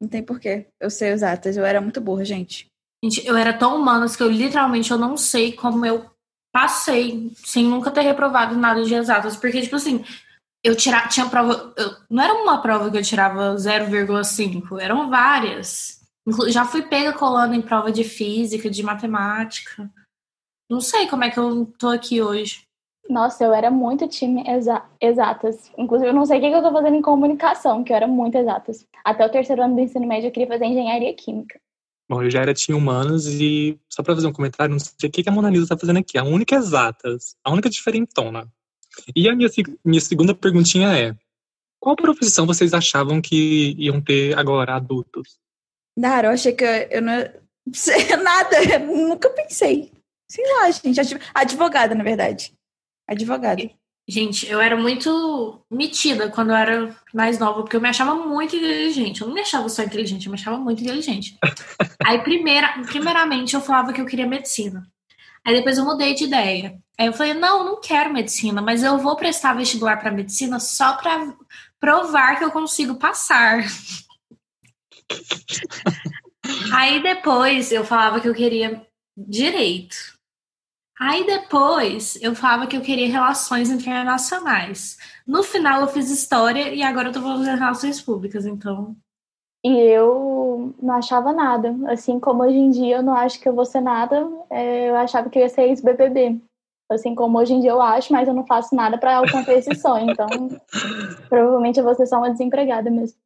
não tem porquê. Eu sei exatas. Eu era muito burra, gente. Gente, eu era tão humanas que eu literalmente eu não sei como eu passei sem nunca ter reprovado nada de exatas. Porque, tipo assim, eu tirava, tinha prova. Eu, não era uma prova que eu tirava 0,5, eram várias. Já fui pega colando em prova de física, de matemática. Não sei como é que eu tô aqui hoje. Nossa, eu era muito time exa exatas. Inclusive, eu não sei o que eu tô fazendo em comunicação, que eu era muito exatas. Até o terceiro ano do ensino médio, eu queria fazer engenharia química. Bom, eu já era time humanas e, só para fazer um comentário, não sei o que a Mona Lisa tá fazendo aqui. A única exatas, a única diferentona. E a minha, minha segunda perguntinha é: qual profissão vocês achavam que iam ter agora, adultos? Dara, eu achei que eu, não nada, eu nunca pensei. Sei lá, gente. Advogada, na verdade. Advogada. Gente, eu era muito metida quando eu era mais nova, porque eu me achava muito inteligente. Eu não me achava só inteligente, eu me achava muito inteligente. Aí, primeira, primeiramente, eu falava que eu queria medicina. Aí depois eu mudei de ideia. Aí eu falei, não, não quero medicina, mas eu vou prestar vestibular para medicina só para provar que eu consigo passar. Aí depois eu falava que eu queria direito. Aí depois eu falava que eu queria relações internacionais. No final eu fiz história e agora eu tô fazendo relações públicas, então. E eu não achava nada. Assim como hoje em dia eu não acho que eu vou ser nada, é, eu achava que eu ia ser ex-BBB. Assim como hoje em dia eu acho, mas eu não faço nada para alcançar esse sonho. Então, provavelmente eu vou ser só uma desempregada mesmo.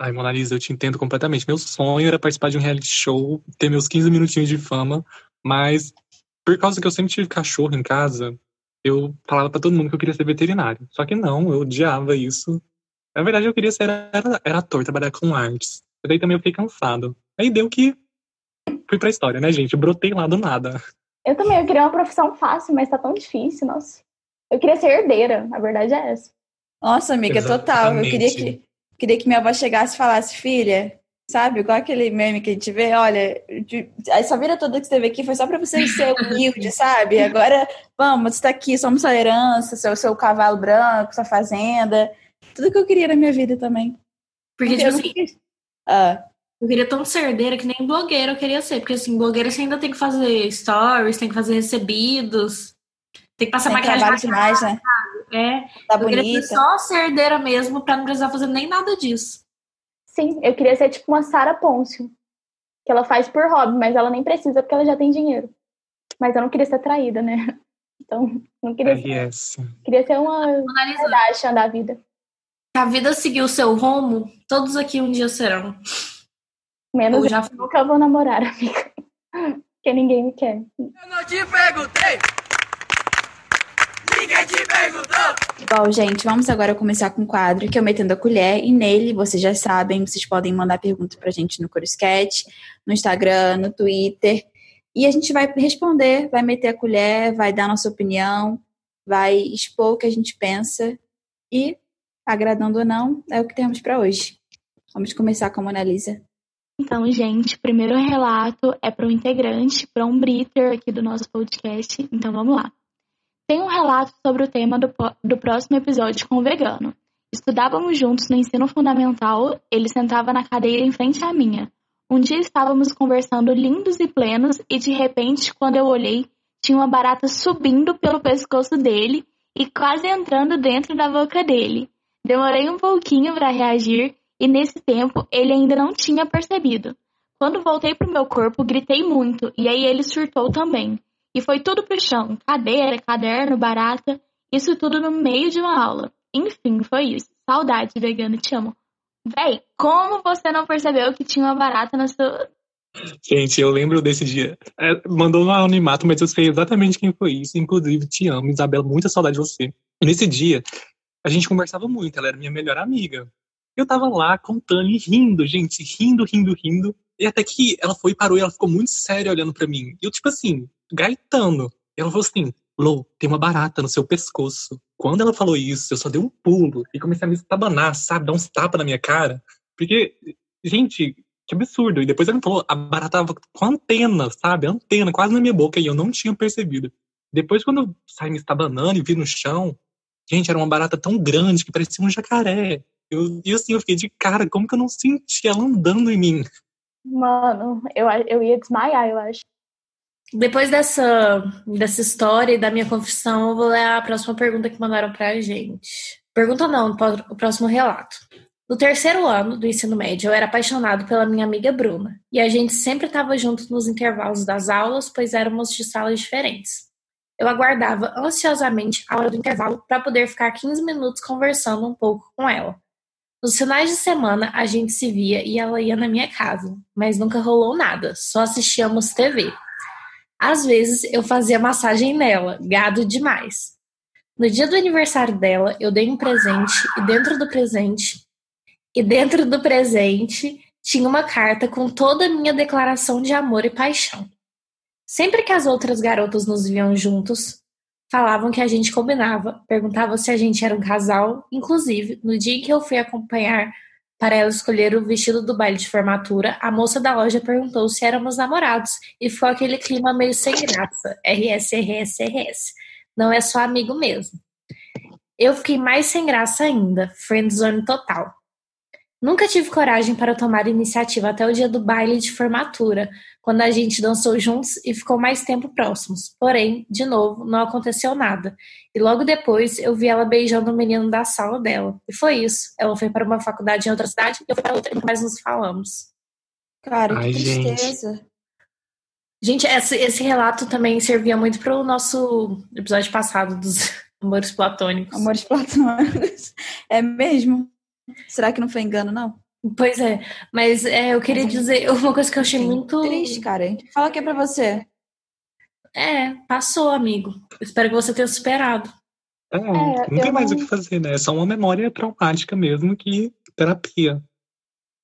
Ai, Mona Lisa, eu te entendo completamente. Meu sonho era participar de um reality show, ter meus 15 minutinhos de fama, mas por causa que eu sempre tive cachorro em casa, eu falava para todo mundo que eu queria ser veterinário. Só que não, eu odiava isso. Na verdade, eu queria ser era, era ator, trabalhar com artes. E daí também eu fiquei cansado. Aí deu que fui pra história, né, gente? Eu brotei lá do nada. Eu também, eu queria uma profissão fácil, mas tá tão difícil, nossa. Eu queria ser herdeira, a verdade é essa. Nossa, amiga, total. Eu queria que, queria que minha avó chegasse e falasse, filha, sabe? Igual aquele meme que a gente vê, olha, de, essa vida toda que você teve aqui foi só pra você ser humilde, sabe? Agora, vamos, você tá aqui, somos sua herança, seu, seu cavalo branco, sua fazenda. Tudo que eu queria na minha vida também. Porque, tipo assim, ah. eu queria tão ser herdeira que nem blogueira eu queria ser. Porque, assim, blogueira você ainda tem que fazer stories, tem que fazer recebidos, tem que passar tem maquiagem. demais, né? É, tá eu bonita. queria ser só ser herdeira mesmo pra não precisar fazer nem nada disso. Sim, eu queria ser tipo uma Sara Pôncio, que ela faz por hobby, mas ela nem precisa porque ela já tem dinheiro. Mas eu não queria ser traída, né? Então, não queria ser. Queria ser uma Kardashian da vida. Se a vida seguir o seu rumo, todos aqui um dia serão. Menos eu já... eu nunca vou namorar, amiga. Porque ninguém me quer. Eu não te perguntei! Ninguém te perguntou! Bom, gente, vamos agora começar com o quadro que é o Metendo a Colher. E nele, vocês já sabem, vocês podem mandar perguntas pra gente no Coruscat, no Instagram, no Twitter. E a gente vai responder, vai meter a colher, vai dar nossa opinião, vai expor o que a gente pensa. E, agradando ou não, é o que temos para hoje. Vamos começar com a Mona Lisa. Então, gente, o primeiro relato é para um integrante, para um Britter aqui do nosso podcast. Então, vamos lá. Tem um relato sobre o tema do, do próximo episódio com o vegano. Estudávamos juntos no ensino fundamental, ele sentava na cadeira em frente à minha. Um dia estávamos conversando lindos e plenos e de repente, quando eu olhei, tinha uma barata subindo pelo pescoço dele e quase entrando dentro da boca dele. Demorei um pouquinho para reagir e nesse tempo ele ainda não tinha percebido. Quando voltei pro meu corpo, gritei muito e aí ele surtou também. E foi tudo pro chão. Cadeira, caderno, barata. Isso tudo no meio de uma aula. Enfim, foi isso. Saudade, vegano, te amo. Véi, como você não percebeu que tinha uma barata na sua. Gente, eu lembro desse dia. É, mandou no anonimato, mas eu sei exatamente quem foi isso. Inclusive, te amo, Isabela, muita saudade de você. Nesse dia, a gente conversava muito, ela era minha melhor amiga. Eu tava lá contando e rindo, gente, rindo, rindo, rindo. E até que ela foi parou e ela ficou muito séria olhando para mim. E eu, tipo assim, gaitando. E ela falou assim: Lô, tem uma barata no seu pescoço. Quando ela falou isso, eu só dei um pulo e comecei a me estabanar, sabe? Dar uns tapas na minha cara. Porque, gente, que absurdo. E depois ela falou: a barata tava com antena, sabe? Antena, quase na minha boca. E eu não tinha percebido. Depois, quando eu saí me estabanando e vi no chão, gente, era uma barata tão grande que parecia um jacaré. Eu, e assim, eu fiquei de cara, como que eu não senti ela andando em mim? Mano, eu, eu ia desmaiar, eu acho. Depois dessa, dessa história e da minha confissão, eu vou ler a próxima pergunta que mandaram pra gente. Pergunta não, o próximo relato. No terceiro ano do ensino médio, eu era apaixonado pela minha amiga Bruna, e a gente sempre estava junto nos intervalos das aulas, pois éramos de salas diferentes. Eu aguardava ansiosamente a hora do intervalo para poder ficar 15 minutos conversando um pouco com ela. Nos finais de semana, a gente se via e ela ia na minha casa, mas nunca rolou nada, só assistíamos TV. Às vezes eu fazia massagem nela, gado demais. No dia do aniversário dela, eu dei um presente e dentro do presente e dentro do presente tinha uma carta com toda a minha declaração de amor e paixão. Sempre que as outras garotas nos viam juntos, falavam que a gente combinava, perguntavam se a gente era um casal. Inclusive, no dia em que eu fui acompanhar para ela escolher o vestido do baile de formatura, a moça da loja perguntou se éramos namorados e ficou aquele clima meio sem graça. RS, RS, RS. Não é só amigo mesmo. Eu fiquei mais sem graça ainda, friendzone total. Nunca tive coragem para tomar iniciativa até o dia do baile de formatura, quando a gente dançou juntos e ficou mais tempo próximos. Porém, de novo, não aconteceu nada. E logo depois eu vi ela beijando o menino da sala dela. E foi isso. Ela foi para uma faculdade em outra cidade e eu fui para outra e nunca mais nos falamos. Cara, Ai, que tristeza. Gente. Gente, esse, esse relato também servia muito para o nosso episódio passado dos amores platônicos. Amores platônicos. É mesmo? Será que não foi engano, não? Pois é, mas é, eu queria dizer uma coisa que eu achei muito. Triste, cara. Fala que é pra você. É, passou, amigo. Espero que você tenha superado. É, é não tem mais não... o que fazer, né? É só uma memória traumática mesmo que terapia.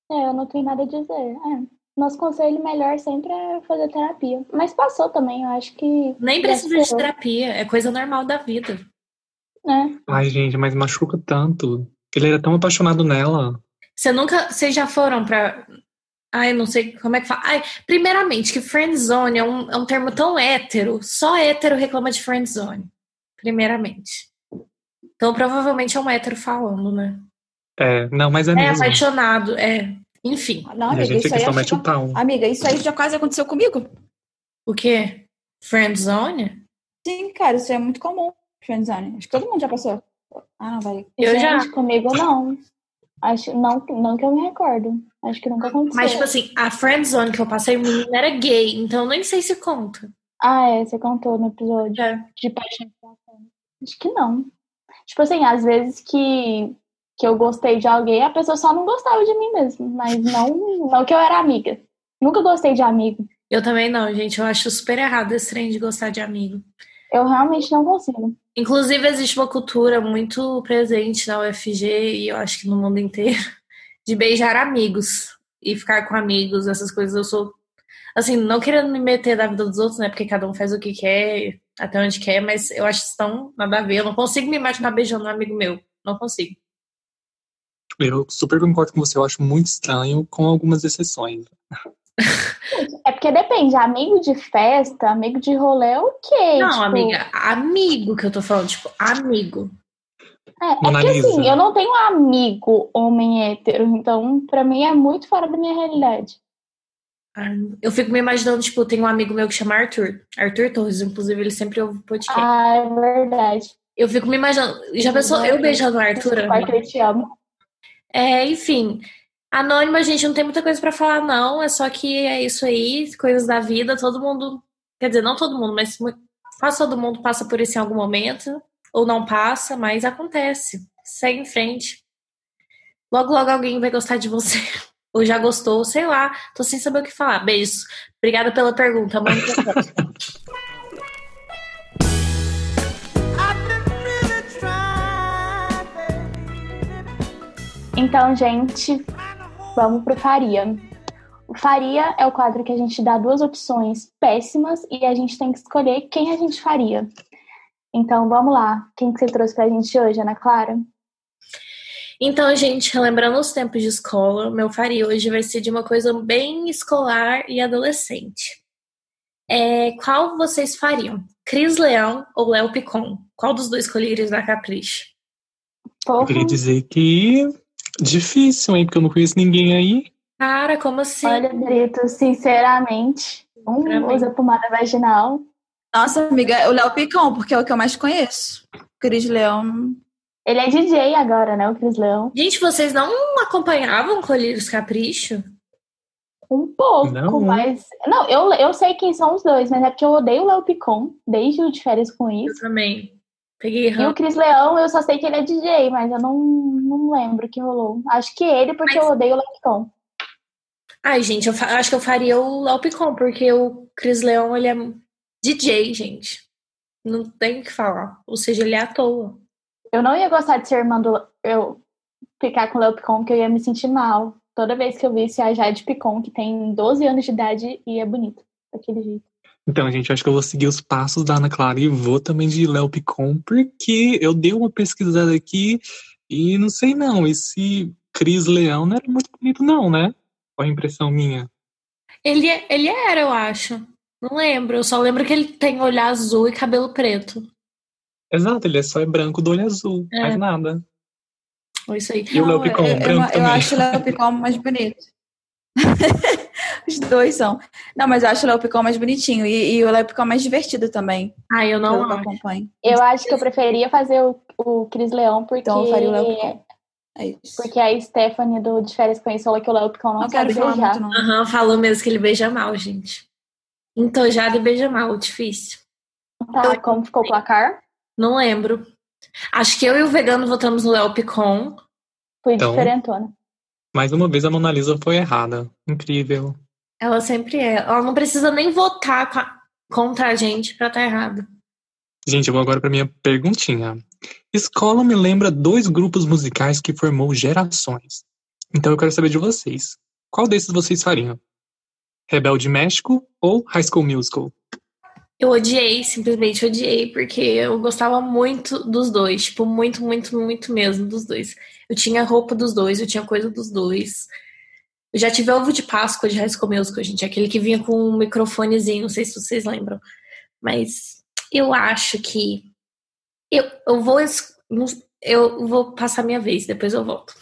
É, eu não tenho nada a dizer. É. nosso conselho melhor sempre é fazer terapia. Mas passou também, eu acho que. Nem precisa de terapia, é coisa normal da vida. Né? Ai, gente, mas machuca tanto. Ele era tão apaixonado nela. Você nunca. Vocês já foram pra. Ai, não sei como é que fala. Ai, primeiramente, que friendzone é um, é um termo tão hétero. Só hétero reclama de friendzone. Primeiramente. Então, provavelmente é um hétero falando, né? É, não, mas é, É, mesmo. apaixonado, é. Enfim. Não, a amiga, gente isso aí mete o. Amiga, isso aí já quase aconteceu comigo. O quê? Friendzone? Sim, cara, isso é muito comum. Friendzone. Acho que todo mundo já passou. Ah, vai. Eu Gente, já. comigo não. Acho, não, não que eu me recordo. Acho que nunca aconteceu. Mas, tipo assim, a friendzone que eu passei, o menino era gay, então eu nem sei se conta. Ah, é, você contou no episódio É. de paixão. Acho que não. Tipo assim, às vezes que, que eu gostei de alguém, a pessoa só não gostava de mim mesmo. Mas não, não que eu era amiga. Nunca gostei de amigo. Eu também não, gente. Eu acho super errado esse trem de gostar de amigo. Eu realmente não consigo. Inclusive, existe uma cultura muito presente na UFG e eu acho que no mundo inteiro de beijar amigos e ficar com amigos, essas coisas. Eu sou, assim, não querendo me meter na vida dos outros, né? Porque cada um faz o que quer, até onde quer, mas eu acho isso tão nada a ver. Eu não consigo me imaginar beijando um amigo meu. Não consigo. Eu super concordo com você, eu acho muito estranho, com algumas exceções. É porque depende, amigo de festa, amigo de rolê é o quê? Não, Tipo, amiga, amigo que eu tô falando, tipo, amigo. É, é porque assim, eu não tenho amigo homem hétero, então pra mim é muito fora da minha realidade. Eu fico me imaginando, tipo, tem um amigo meu que chama Arthur. Arthur Torres, inclusive, ele sempre ouve podcast. Ah, é verdade. Eu fico me imaginando. Já pensou eu beijando o Arthur? Eu te amo. É, enfim. Anônima, gente não tem muita coisa pra falar, não. É só que é isso aí, coisas da vida. Todo mundo. Quer dizer, não todo mundo, mas quase todo mundo passa por isso em algum momento. Ou não passa, mas acontece. Segue em frente. Logo, logo alguém vai gostar de você. Ou já gostou, sei lá. Tô sem saber o que falar. Beijos. Obrigada pela pergunta, mãe. Então, gente, vamos pro Faria. O Faria é o quadro que a gente dá duas opções péssimas e a gente tem que escolher quem a gente faria. Então, vamos lá. Quem que você trouxe pra gente hoje, Ana Clara? Então, gente, relembrando os tempos de escola, meu faria hoje vai ser de uma coisa bem escolar e adolescente. É, qual vocês fariam? Cris Leão ou Léo Picon? Qual dos dois escolheres da Capricho? Eu queria dizer que difícil, hein? Porque eu não conheço ninguém aí. Cara, como assim? olha, Brito, sinceramente, um usa pomada vaginal. Nossa, amiga, o Léo Picão, porque é o que eu mais conheço. Cris Leão. Ele é DJ agora, né, o Cris Leão? Gente, vocês não acompanhavam Colírios Capricho? Um pouco, Não. mas. Não, eu, eu sei quem são os dois, mas é porque eu odeio o Léo Picon, desde o de férias com Eu isso. também. Peguei E o. Cris Leão, eu só sei que ele é DJ, mas eu não, não lembro o que rolou. Acho que ele, porque Mas- eu odeio o Léo Picon. Ai, gente, eu acho que eu faria o Léo Picon, porque o Cris Leão, ele é DJ, gente. Não tem o que falar. Ou seja, ele é à toa. Eu não ia gostar de ser irmã do. Eu ficar com o Léo Picon, porque eu ia me sentir mal. Toda vez que eu visse a Jade Picon, que tem 12 anos de idade e é bonita, daquele jeito. Então, gente, acho que eu vou seguir os passos da Ana Clara e vou também de Léo Picon, porque eu dei uma pesquisada aqui e não sei não, esse Cris Leão não era muito bonito não, né? Qual a impressão minha? Ele, é- ele era, eu acho. Não lembro. Eu só lembro que ele tem olho azul e cabelo preto. Exato, ele é só é branco do olho azul, É. mais nada. Isso aí. E o Léo Picon, eu, eu, branco eu também. acho o Léo Picão mais bonito. Os dois são. Não, mas eu acho o Léo Picão mais bonitinho. E, e o Léo Picão mais divertido também. Ah, eu não eu acho. acompanho. Eu acho que eu preferia fazer o, o Cris Leão, porque. Então eu faria o Léo Picon. É isso. Porque a Stephanie do De Férias com falou que o Léo Picon não, não sabe quero beijar. Aham, falou mesmo que ele beija mal, gente. Entojado e beija mal, difícil. Tá, como ficou o placar? Não lembro. Acho que eu e o vegano votamos no Léo Picon. Fui Então. diferentona. Mais uma vez a Mona Lisa foi errada. Incrível. Ela sempre é. Ela não precisa nem votar contra a gente pra estar errada. Gente, eu vou agora para minha perguntinha. Escola me lembra dois grupos musicais que formou gerações. Então eu quero saber de vocês. Qual desses vocês fariam? Rebelde México ou High School Musical? Eu odiei, simplesmente odiei, porque eu gostava muito dos dois. Tipo, muito, muito, muito mesmo dos dois. Eu tinha roupa dos dois, eu tinha coisa dos dois. Eu já tive ovo de Páscoa de High School Musical, gente. Aquele que vinha com um microfonezinho, não sei se vocês lembram. Mas eu acho que. Eu, eu vou. Eu vou passar minha vez, depois eu volto.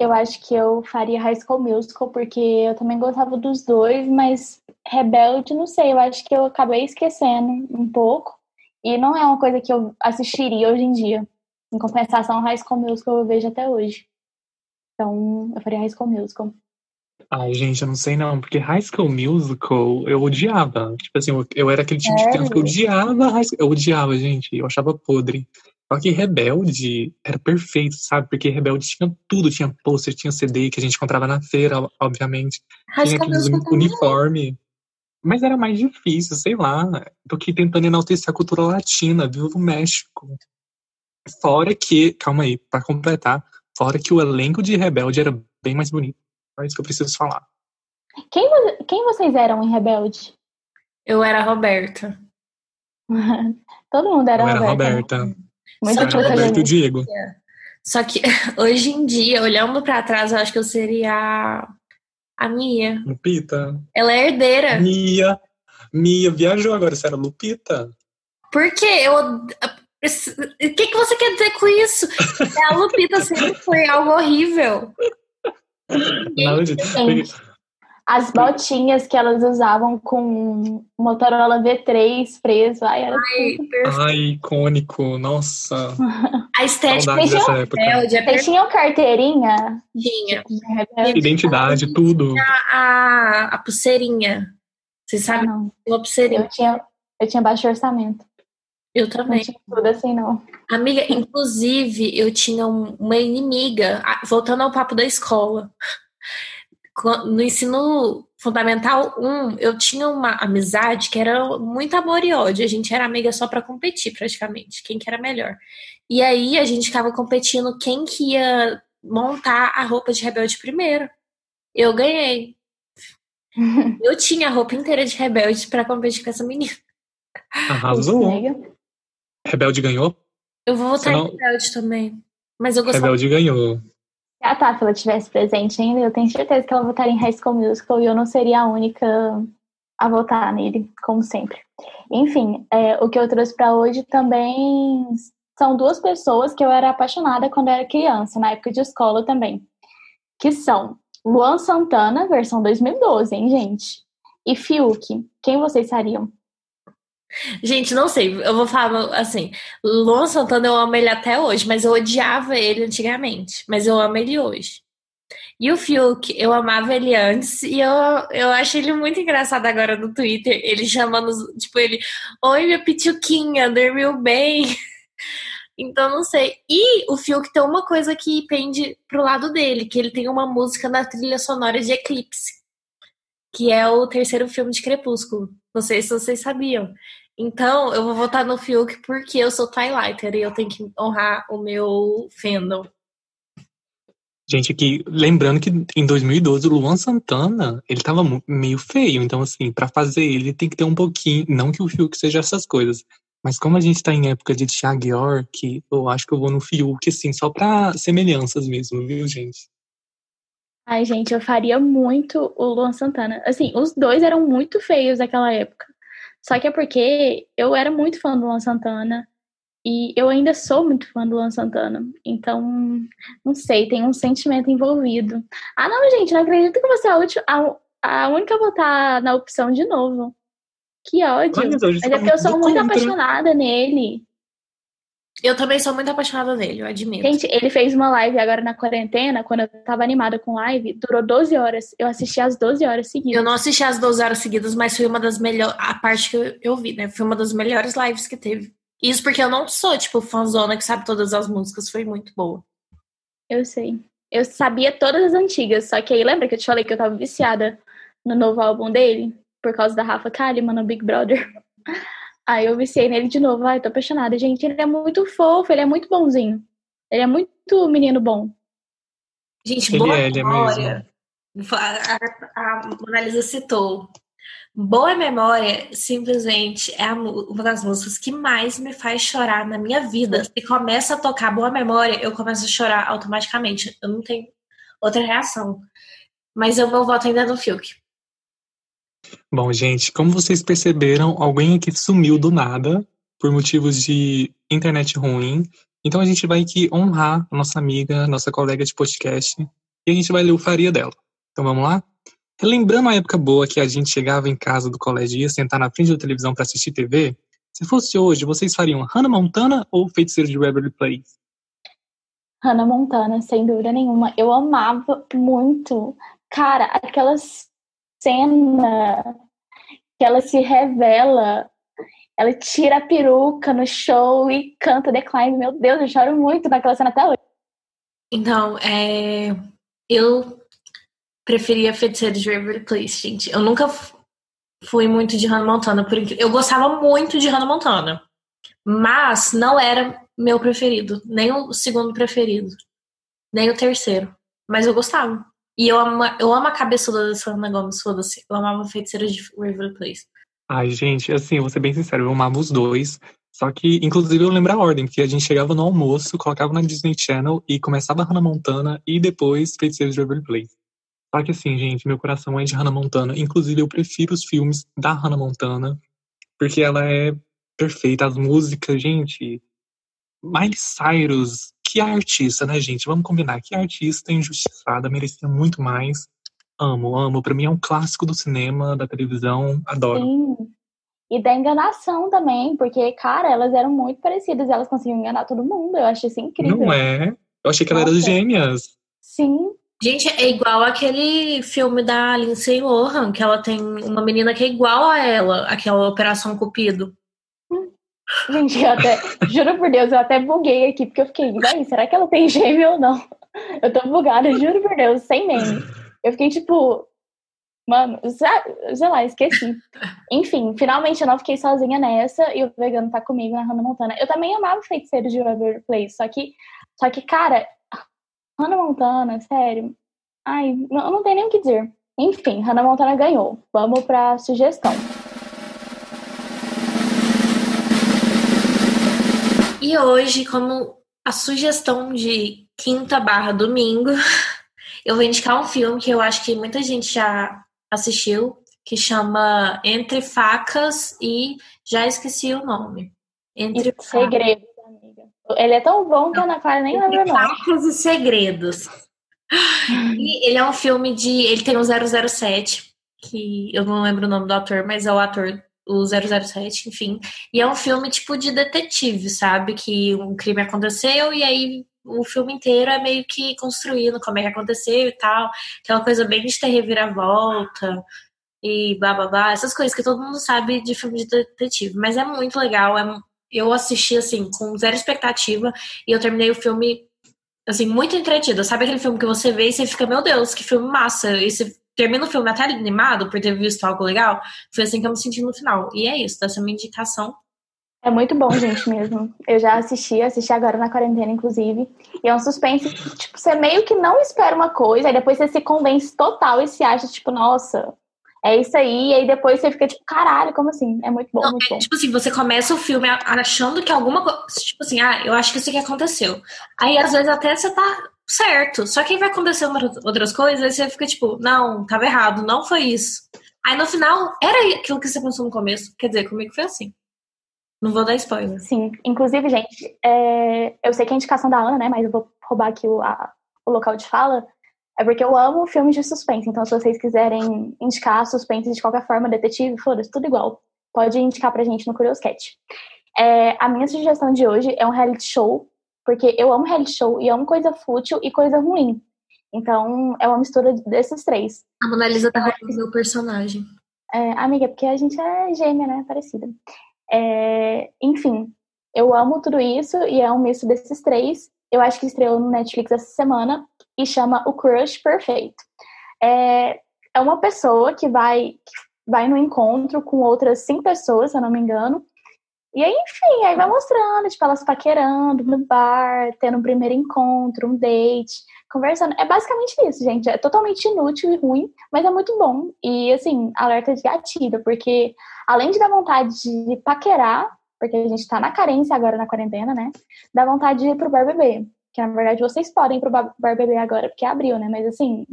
Eu acho que eu faria High School Musical, porque eu também gostava dos dois, mas Rebelde, não sei, eu acho que eu acabei esquecendo um pouco. E não é uma coisa que eu assistiria hoje em dia. Em compensação, High School Musical eu vejo até hoje. Então, eu faria High School Musical. Ai, gente, eu não sei não, porque High School Musical eu odiava. Tipo assim, eu, eu era aquele tipo de criança que eu odiava High School. Eu odiava, gente, eu achava podre. Só que Rebelde era perfeito, sabe? Porque Rebelde tinha tudo, tinha pôster, tinha CD que a gente comprava na feira, obviamente. High tinha Musical uniforme. Mas era mais difícil, sei lá, do que tentando enaltecer a cultura latina, viva o México. Fora que, calma aí, para completar, fora que o elenco de Rebelde era bem mais bonito. É isso que eu preciso falar. Quem, quem vocês eram em Rebelde? Eu era a Roberta. Todo mundo era eu era Roberta. Roberta. Muito eu era Roberto e o Diego. Só que hoje em dia, olhando para trás, eu acho que eu seria a, a Mia. Lupita. Ela é herdeira. Mia. Mia viajou agora, você era Lupita? Por quê? Eu. O que, que você quer dizer com isso? A Lupita sempre foi algo horrível. Disso. Gente, as botinhas que elas usavam com Motorola V3 preso. Ai, era Ai. Ai, icônico, nossa. A estética época. rebelde é Vocês tinham carteirinha? rebelde? Identidade, tudo. A, a, a pulseirinha. Vocês Ah, sabem não. uma pulseirinha? Eu tinha, eu tinha baixo orçamento. Eu Não também. tinha tudo assim, não. Amiga, inclusive, eu tinha um- uma inimiga, voltando ao papo da escola. No ensino fundamental 1, eu tinha uma amizade que era muito amor e ódio. A gente era amiga só pra competir, praticamente. Quem que era melhor. E aí a gente ficava competindo quem que ia montar a roupa de rebelde primeiro. Eu ganhei. Eu tinha a roupa inteira de rebelde pra competir com essa menina. Arrasou. Rebelde ganhou? Eu vou votar Você não- em rebelde também. Mas eu gostava Rebelde ganhou. Se a Tafila tivesse presente ainda, eu tenho certeza que ela votaria em High School Musical e eu não seria a única a votar nele, como sempre. Enfim, é, o que eu trouxe pra hoje também são duas pessoas que eu era apaixonada quando eu era criança, na época de escola também. Que são Luan Santana, versão 2012, hein, gente? E Fiuk. Quem vocês seriam? Gente, não sei, eu vou falar assim, Luan Santana eu amo ele até hoje, mas eu odiava ele antigamente, mas eu amo ele hoje. E o Fiuk, eu amava ele antes e eu, eu acho ele muito engraçado agora no Twitter, ele chamando, tipo, ele, oi minha pituquinha, dormiu bem? Então, não sei. E o Fiuk tem uma coisa que pende pro lado dele, que ele tem uma música na trilha sonora de Eclipse, que é o terceiro filme de Crepúsculo. Não sei se vocês sabiam. Então, eu vou votar no Fiuk porque eu sou Twilighter e eu tenho que honrar o meu fandom. Gente, aqui, lembrando que em 2012 o Luan Santana, ele tava meio feio, então assim, pra fazer ele tem que ter um pouquinho, não que o Fiuk seja essas coisas, mas como a gente tá em época de Thiago York, eu acho que eu vou no Fiuk, assim, só pra semelhanças mesmo, viu, gente? Ai, gente, eu faria muito o Luan Santana. Assim, os dois eram muito feios naquela época. Só que é porque eu era muito fã do Luan Santana. E eu ainda sou muito fã do Luan Santana. Então, não sei, tem um sentimento envolvido. Ah, não, gente, não acredito que você é a, última, a, a única a votar na opção de novo. Que ódio. Mas é porque eu sou muito apaixonada nele. Eu também sou muito apaixonada nele, eu admito. Gente, ele fez uma live agora na quarentena, quando eu tava animada com live, durou 12 horas. Eu assisti às 12 horas seguidas. Eu não assisti as 12 horas seguidas, mas foi uma das melhores. A parte que eu, eu vi, né? Foi uma das melhores lives que teve. Isso porque eu não sou, tipo, fãzona que sabe todas as músicas. Foi muito boa. Eu sei. Eu sabia todas as antigas, só que aí lembra que eu te falei que eu tava viciada no novo álbum dele? Por causa da Rafa Kalimann no Big Brother. Aí eu viciei nele de novo. Ai, tô apaixonada. Gente, ele é muito fofo, ele é muito bonzinho. Ele é muito menino bom. Gente, Ele boa é, ele é memória. mesmo. A, a Mona Lisa citou. Boa Memória, simplesmente, é uma das músicas que mais me faz chorar na minha vida. Se começa a tocar Boa Memória, eu começo a chorar automaticamente. Eu não tenho outra reação. Mas eu meu voto ainda é no Fiuk. Bom, gente, como vocês perceberam, alguém aqui sumiu do nada por motivos de internet ruim. Então a gente vai aqui honrar a nossa amiga, nossa colega de podcast, e a gente vai ler o faria dela. Então vamos lá? Lembrando a época boa que a gente chegava em casa do colégio e ia sentar na frente da televisão para assistir TV, se fosse hoje, vocês fariam Hannah Montana ou Feiticeiro de Waverly Place? Hannah Montana, sem dúvida nenhuma. Eu amava muito. Cara, aquela cena que ela se revela, ela tira a peruca no show e canta Decline. Meu Deus, eu choro muito naquela cena até hoje. Então, é... eu preferia Feiticeiro de Waverly Place, gente. Eu nunca fui muito de Hannah Montana, porque eu gostava muito de Hannah Montana, mas não era meu preferido, nem o segundo preferido, nem o terceiro, mas eu gostava. E eu amo, eu amo a cabeçuda da Selena Gomez, foda-se. Eu amava Feiticeira de Waverly Place. Ai, gente, assim, vou ser bem sincero, eu amava os dois. Só que, inclusive, eu lembro a ordem, porque a gente chegava no almoço, colocava na Disney Channel e começava Hannah Montana e depois Feiticeiro de Waverly Place. Só que assim, gente, meu coração é de Hannah Montana. Inclusive, eu prefiro os filmes da Hannah Montana, porque ela é perfeita. As músicas, gente. Miley Cyrus, que artista, né, gente? Vamos combinar. Que artista injustiçada, merecia muito mais. Amo, amo. Pra mim é um clássico do cinema, da televisão. Adoro. Sim. E da enganação também, porque, cara, elas eram muito parecidas. Elas conseguiam enganar todo mundo. Eu achei isso incrível. Não é? Eu achei que ela era gêmeas. Sim. Gente, é igual aquele filme da Lindsay Lohan, que ela tem uma menina que é igual a ela, aquela Operação Cupido. Gente, eu até, juro por Deus, eu até buguei aqui, porque eu fiquei, vai, será que ela tem gêmeo ou não? Eu tô bugada, juro por Deus, sem meme. Eu fiquei tipo, mano, sei lá, esqueci. Enfim, finalmente eu não fiquei sozinha nessa e o vegano tá comigo na Hannah Montana. Eu também amava Feiticeiro de Waverly Place, só que, só que, cara, Hannah Montana, sério. Ai, não, não tem nem o que dizer. Enfim, Hannah Montana ganhou. Vamos pra sugestão. E hoje, como a sugestão de quinta barra domingo, eu vou indicar um filme que eu acho que muita gente já assistiu, que chama Entre Facas e já esqueci o nome. Entre Segredo. Ele é tão bom que a Ana Clara nem lembra mais. Facas e Segredos. E ele é um filme de. Ele tem o 007, que eu não lembro o nome do ator, mas é o ator, o 007, enfim. E é um filme tipo de detetive, sabe? Que um crime aconteceu e aí o filme inteiro é meio que construindo como é que aconteceu e tal. Aquela coisa bem de ter reviravolta e blá. Essas coisas que todo mundo sabe de filme de detetive. Mas é muito legal, é eu assisti, assim, com zero expectativa e eu terminei o filme, assim, muito entretida. Sabe aquele filme que você vê e você fica, meu Deus, que filme massa. E você termina o filme até animado por ter visto algo legal. Foi assim que eu me senti no final. E é isso, essa é a minha indicação. É muito bom, gente, mesmo. Eu já assisti, assisti agora na quarentena, inclusive. E é um suspense, tipo, você meio que não espera uma coisa, aí depois você se convence total e se acha, tipo, nossa, é isso aí, e aí depois você fica tipo, caralho, como assim? É muito bom, Não, muito é, bom. Tipo assim, você começa o filme achando que alguma coisa. Tipo assim, ah, eu acho que isso aqui aconteceu. Aí às vezes até você tá certo. Só que aí vai acontecer outras coisas, aí você fica tipo, não, tava errado, não foi isso. Aí no final, era aquilo que você pensou no começo. Quer dizer, comigo foi assim. Não vou dar spoiler. Sim, inclusive, gente, é... eu sei que é indicação da Ana, né? Mas eu vou roubar aqui o, a, o local de fala. É porque eu amo filmes de suspense. Então, se vocês quiserem indicar suspense de qualquer forma, detetive, foda-se, tudo igual. Pode indicar pra gente no Curious Cat. É, a minha sugestão de hoje é um reality show, porque eu amo reality show e amo coisa fútil e coisa ruim. Então, é uma mistura desses três. A Mona Lisa tá roubando meu personagem. É, amiga, porque a gente é gêmea, né? Parecida. É, enfim, eu amo tudo isso e é um misto desses três. Eu acho que estreou no Netflix essa semana e chama O Crush Perfeito. É, é uma pessoa que vai, que vai no encontro com outras cinco pessoas, se eu não me engano, E aí, enfim, aí vai mostrando, tipo, elas paquerando no bar, tendo um primeiro encontro, um date, conversando. É basicamente isso, gente. É totalmente inútil e ruim, mas é muito bom. E, assim, alerta de gatilho, porque além de dar vontade de paquerar, porque a gente tá na carência agora na quarentena, né? Dá vontade de ir pro bar beber. Que na verdade vocês podem ir pro bar beber agora, porque abriu, né? Mas assim.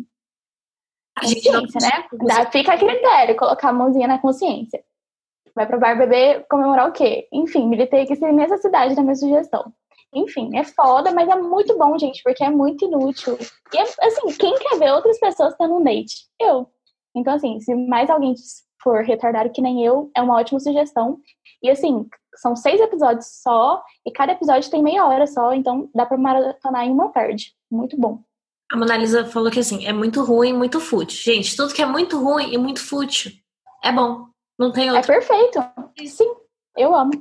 A gente não... né? Dá, fica a critério, colocar a mãozinha na consciência. Vai pro bar beber comemorar o quê? Enfim, militei aqui nessa cidade na minha sugestão. Enfim, é foda, mas é muito bom, gente, porque é muito inútil. E, assim, quem quer ver outras pessoas tendo um date? Eu. Então, assim, se mais alguém for retardado que nem eu, é uma ótima sugestão. E, assim, são seis episódios só, e cada episódio tem meia hora só, então dá pra maratonar em uma tarde. Muito bom. A Monalisa falou que, assim, é muito ruim muito fútil. Gente, tudo que é muito ruim e muito fútil é bom. Não tem outro. É perfeito. Sim, eu amo.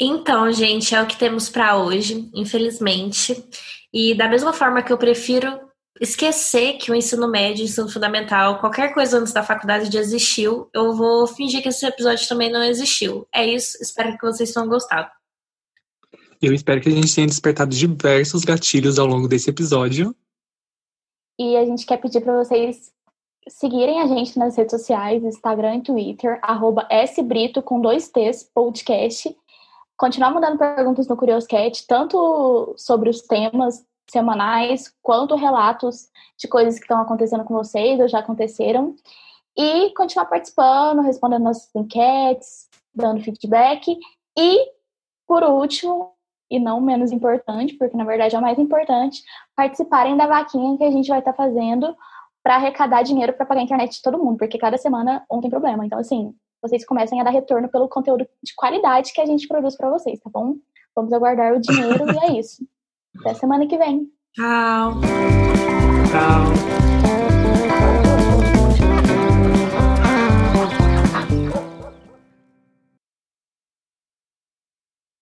Então, gente, é o que temos para hoje, infelizmente. E da mesma forma que eu prefiro esquecer que o ensino médio, o ensino fundamental, qualquer coisa antes da faculdade já existiu, eu vou fingir que esse episódio também não existiu. É isso, espero que vocês tenham gostado. Eu espero que a gente tenha despertado diversos gatilhos ao longo desse episódio. E a gente quer pedir para vocês seguirem a gente nas redes sociais, Instagram e Twitter, arroba sbrito com dois T's, podcast. Continuar mandando perguntas no Curioscat, tanto sobre os temas semanais, quanto relatos de coisas que estão acontecendo com vocês ou já aconteceram. E continuar participando, respondendo nossas enquetes, dando feedback. E, por último, e não menos importante, porque na verdade é o mais importante, participarem da vaquinha que a gente vai estar fazendo para arrecadar dinheiro para pagar a internet de todo mundo, porque cada semana um tem problema. Então, assim, vocês comecem a dar retorno pelo conteúdo de qualidade que a gente produz para vocês, tá bom? Vamos aguardar o dinheiro e é isso. Até semana que vem. Tchau. Tchau.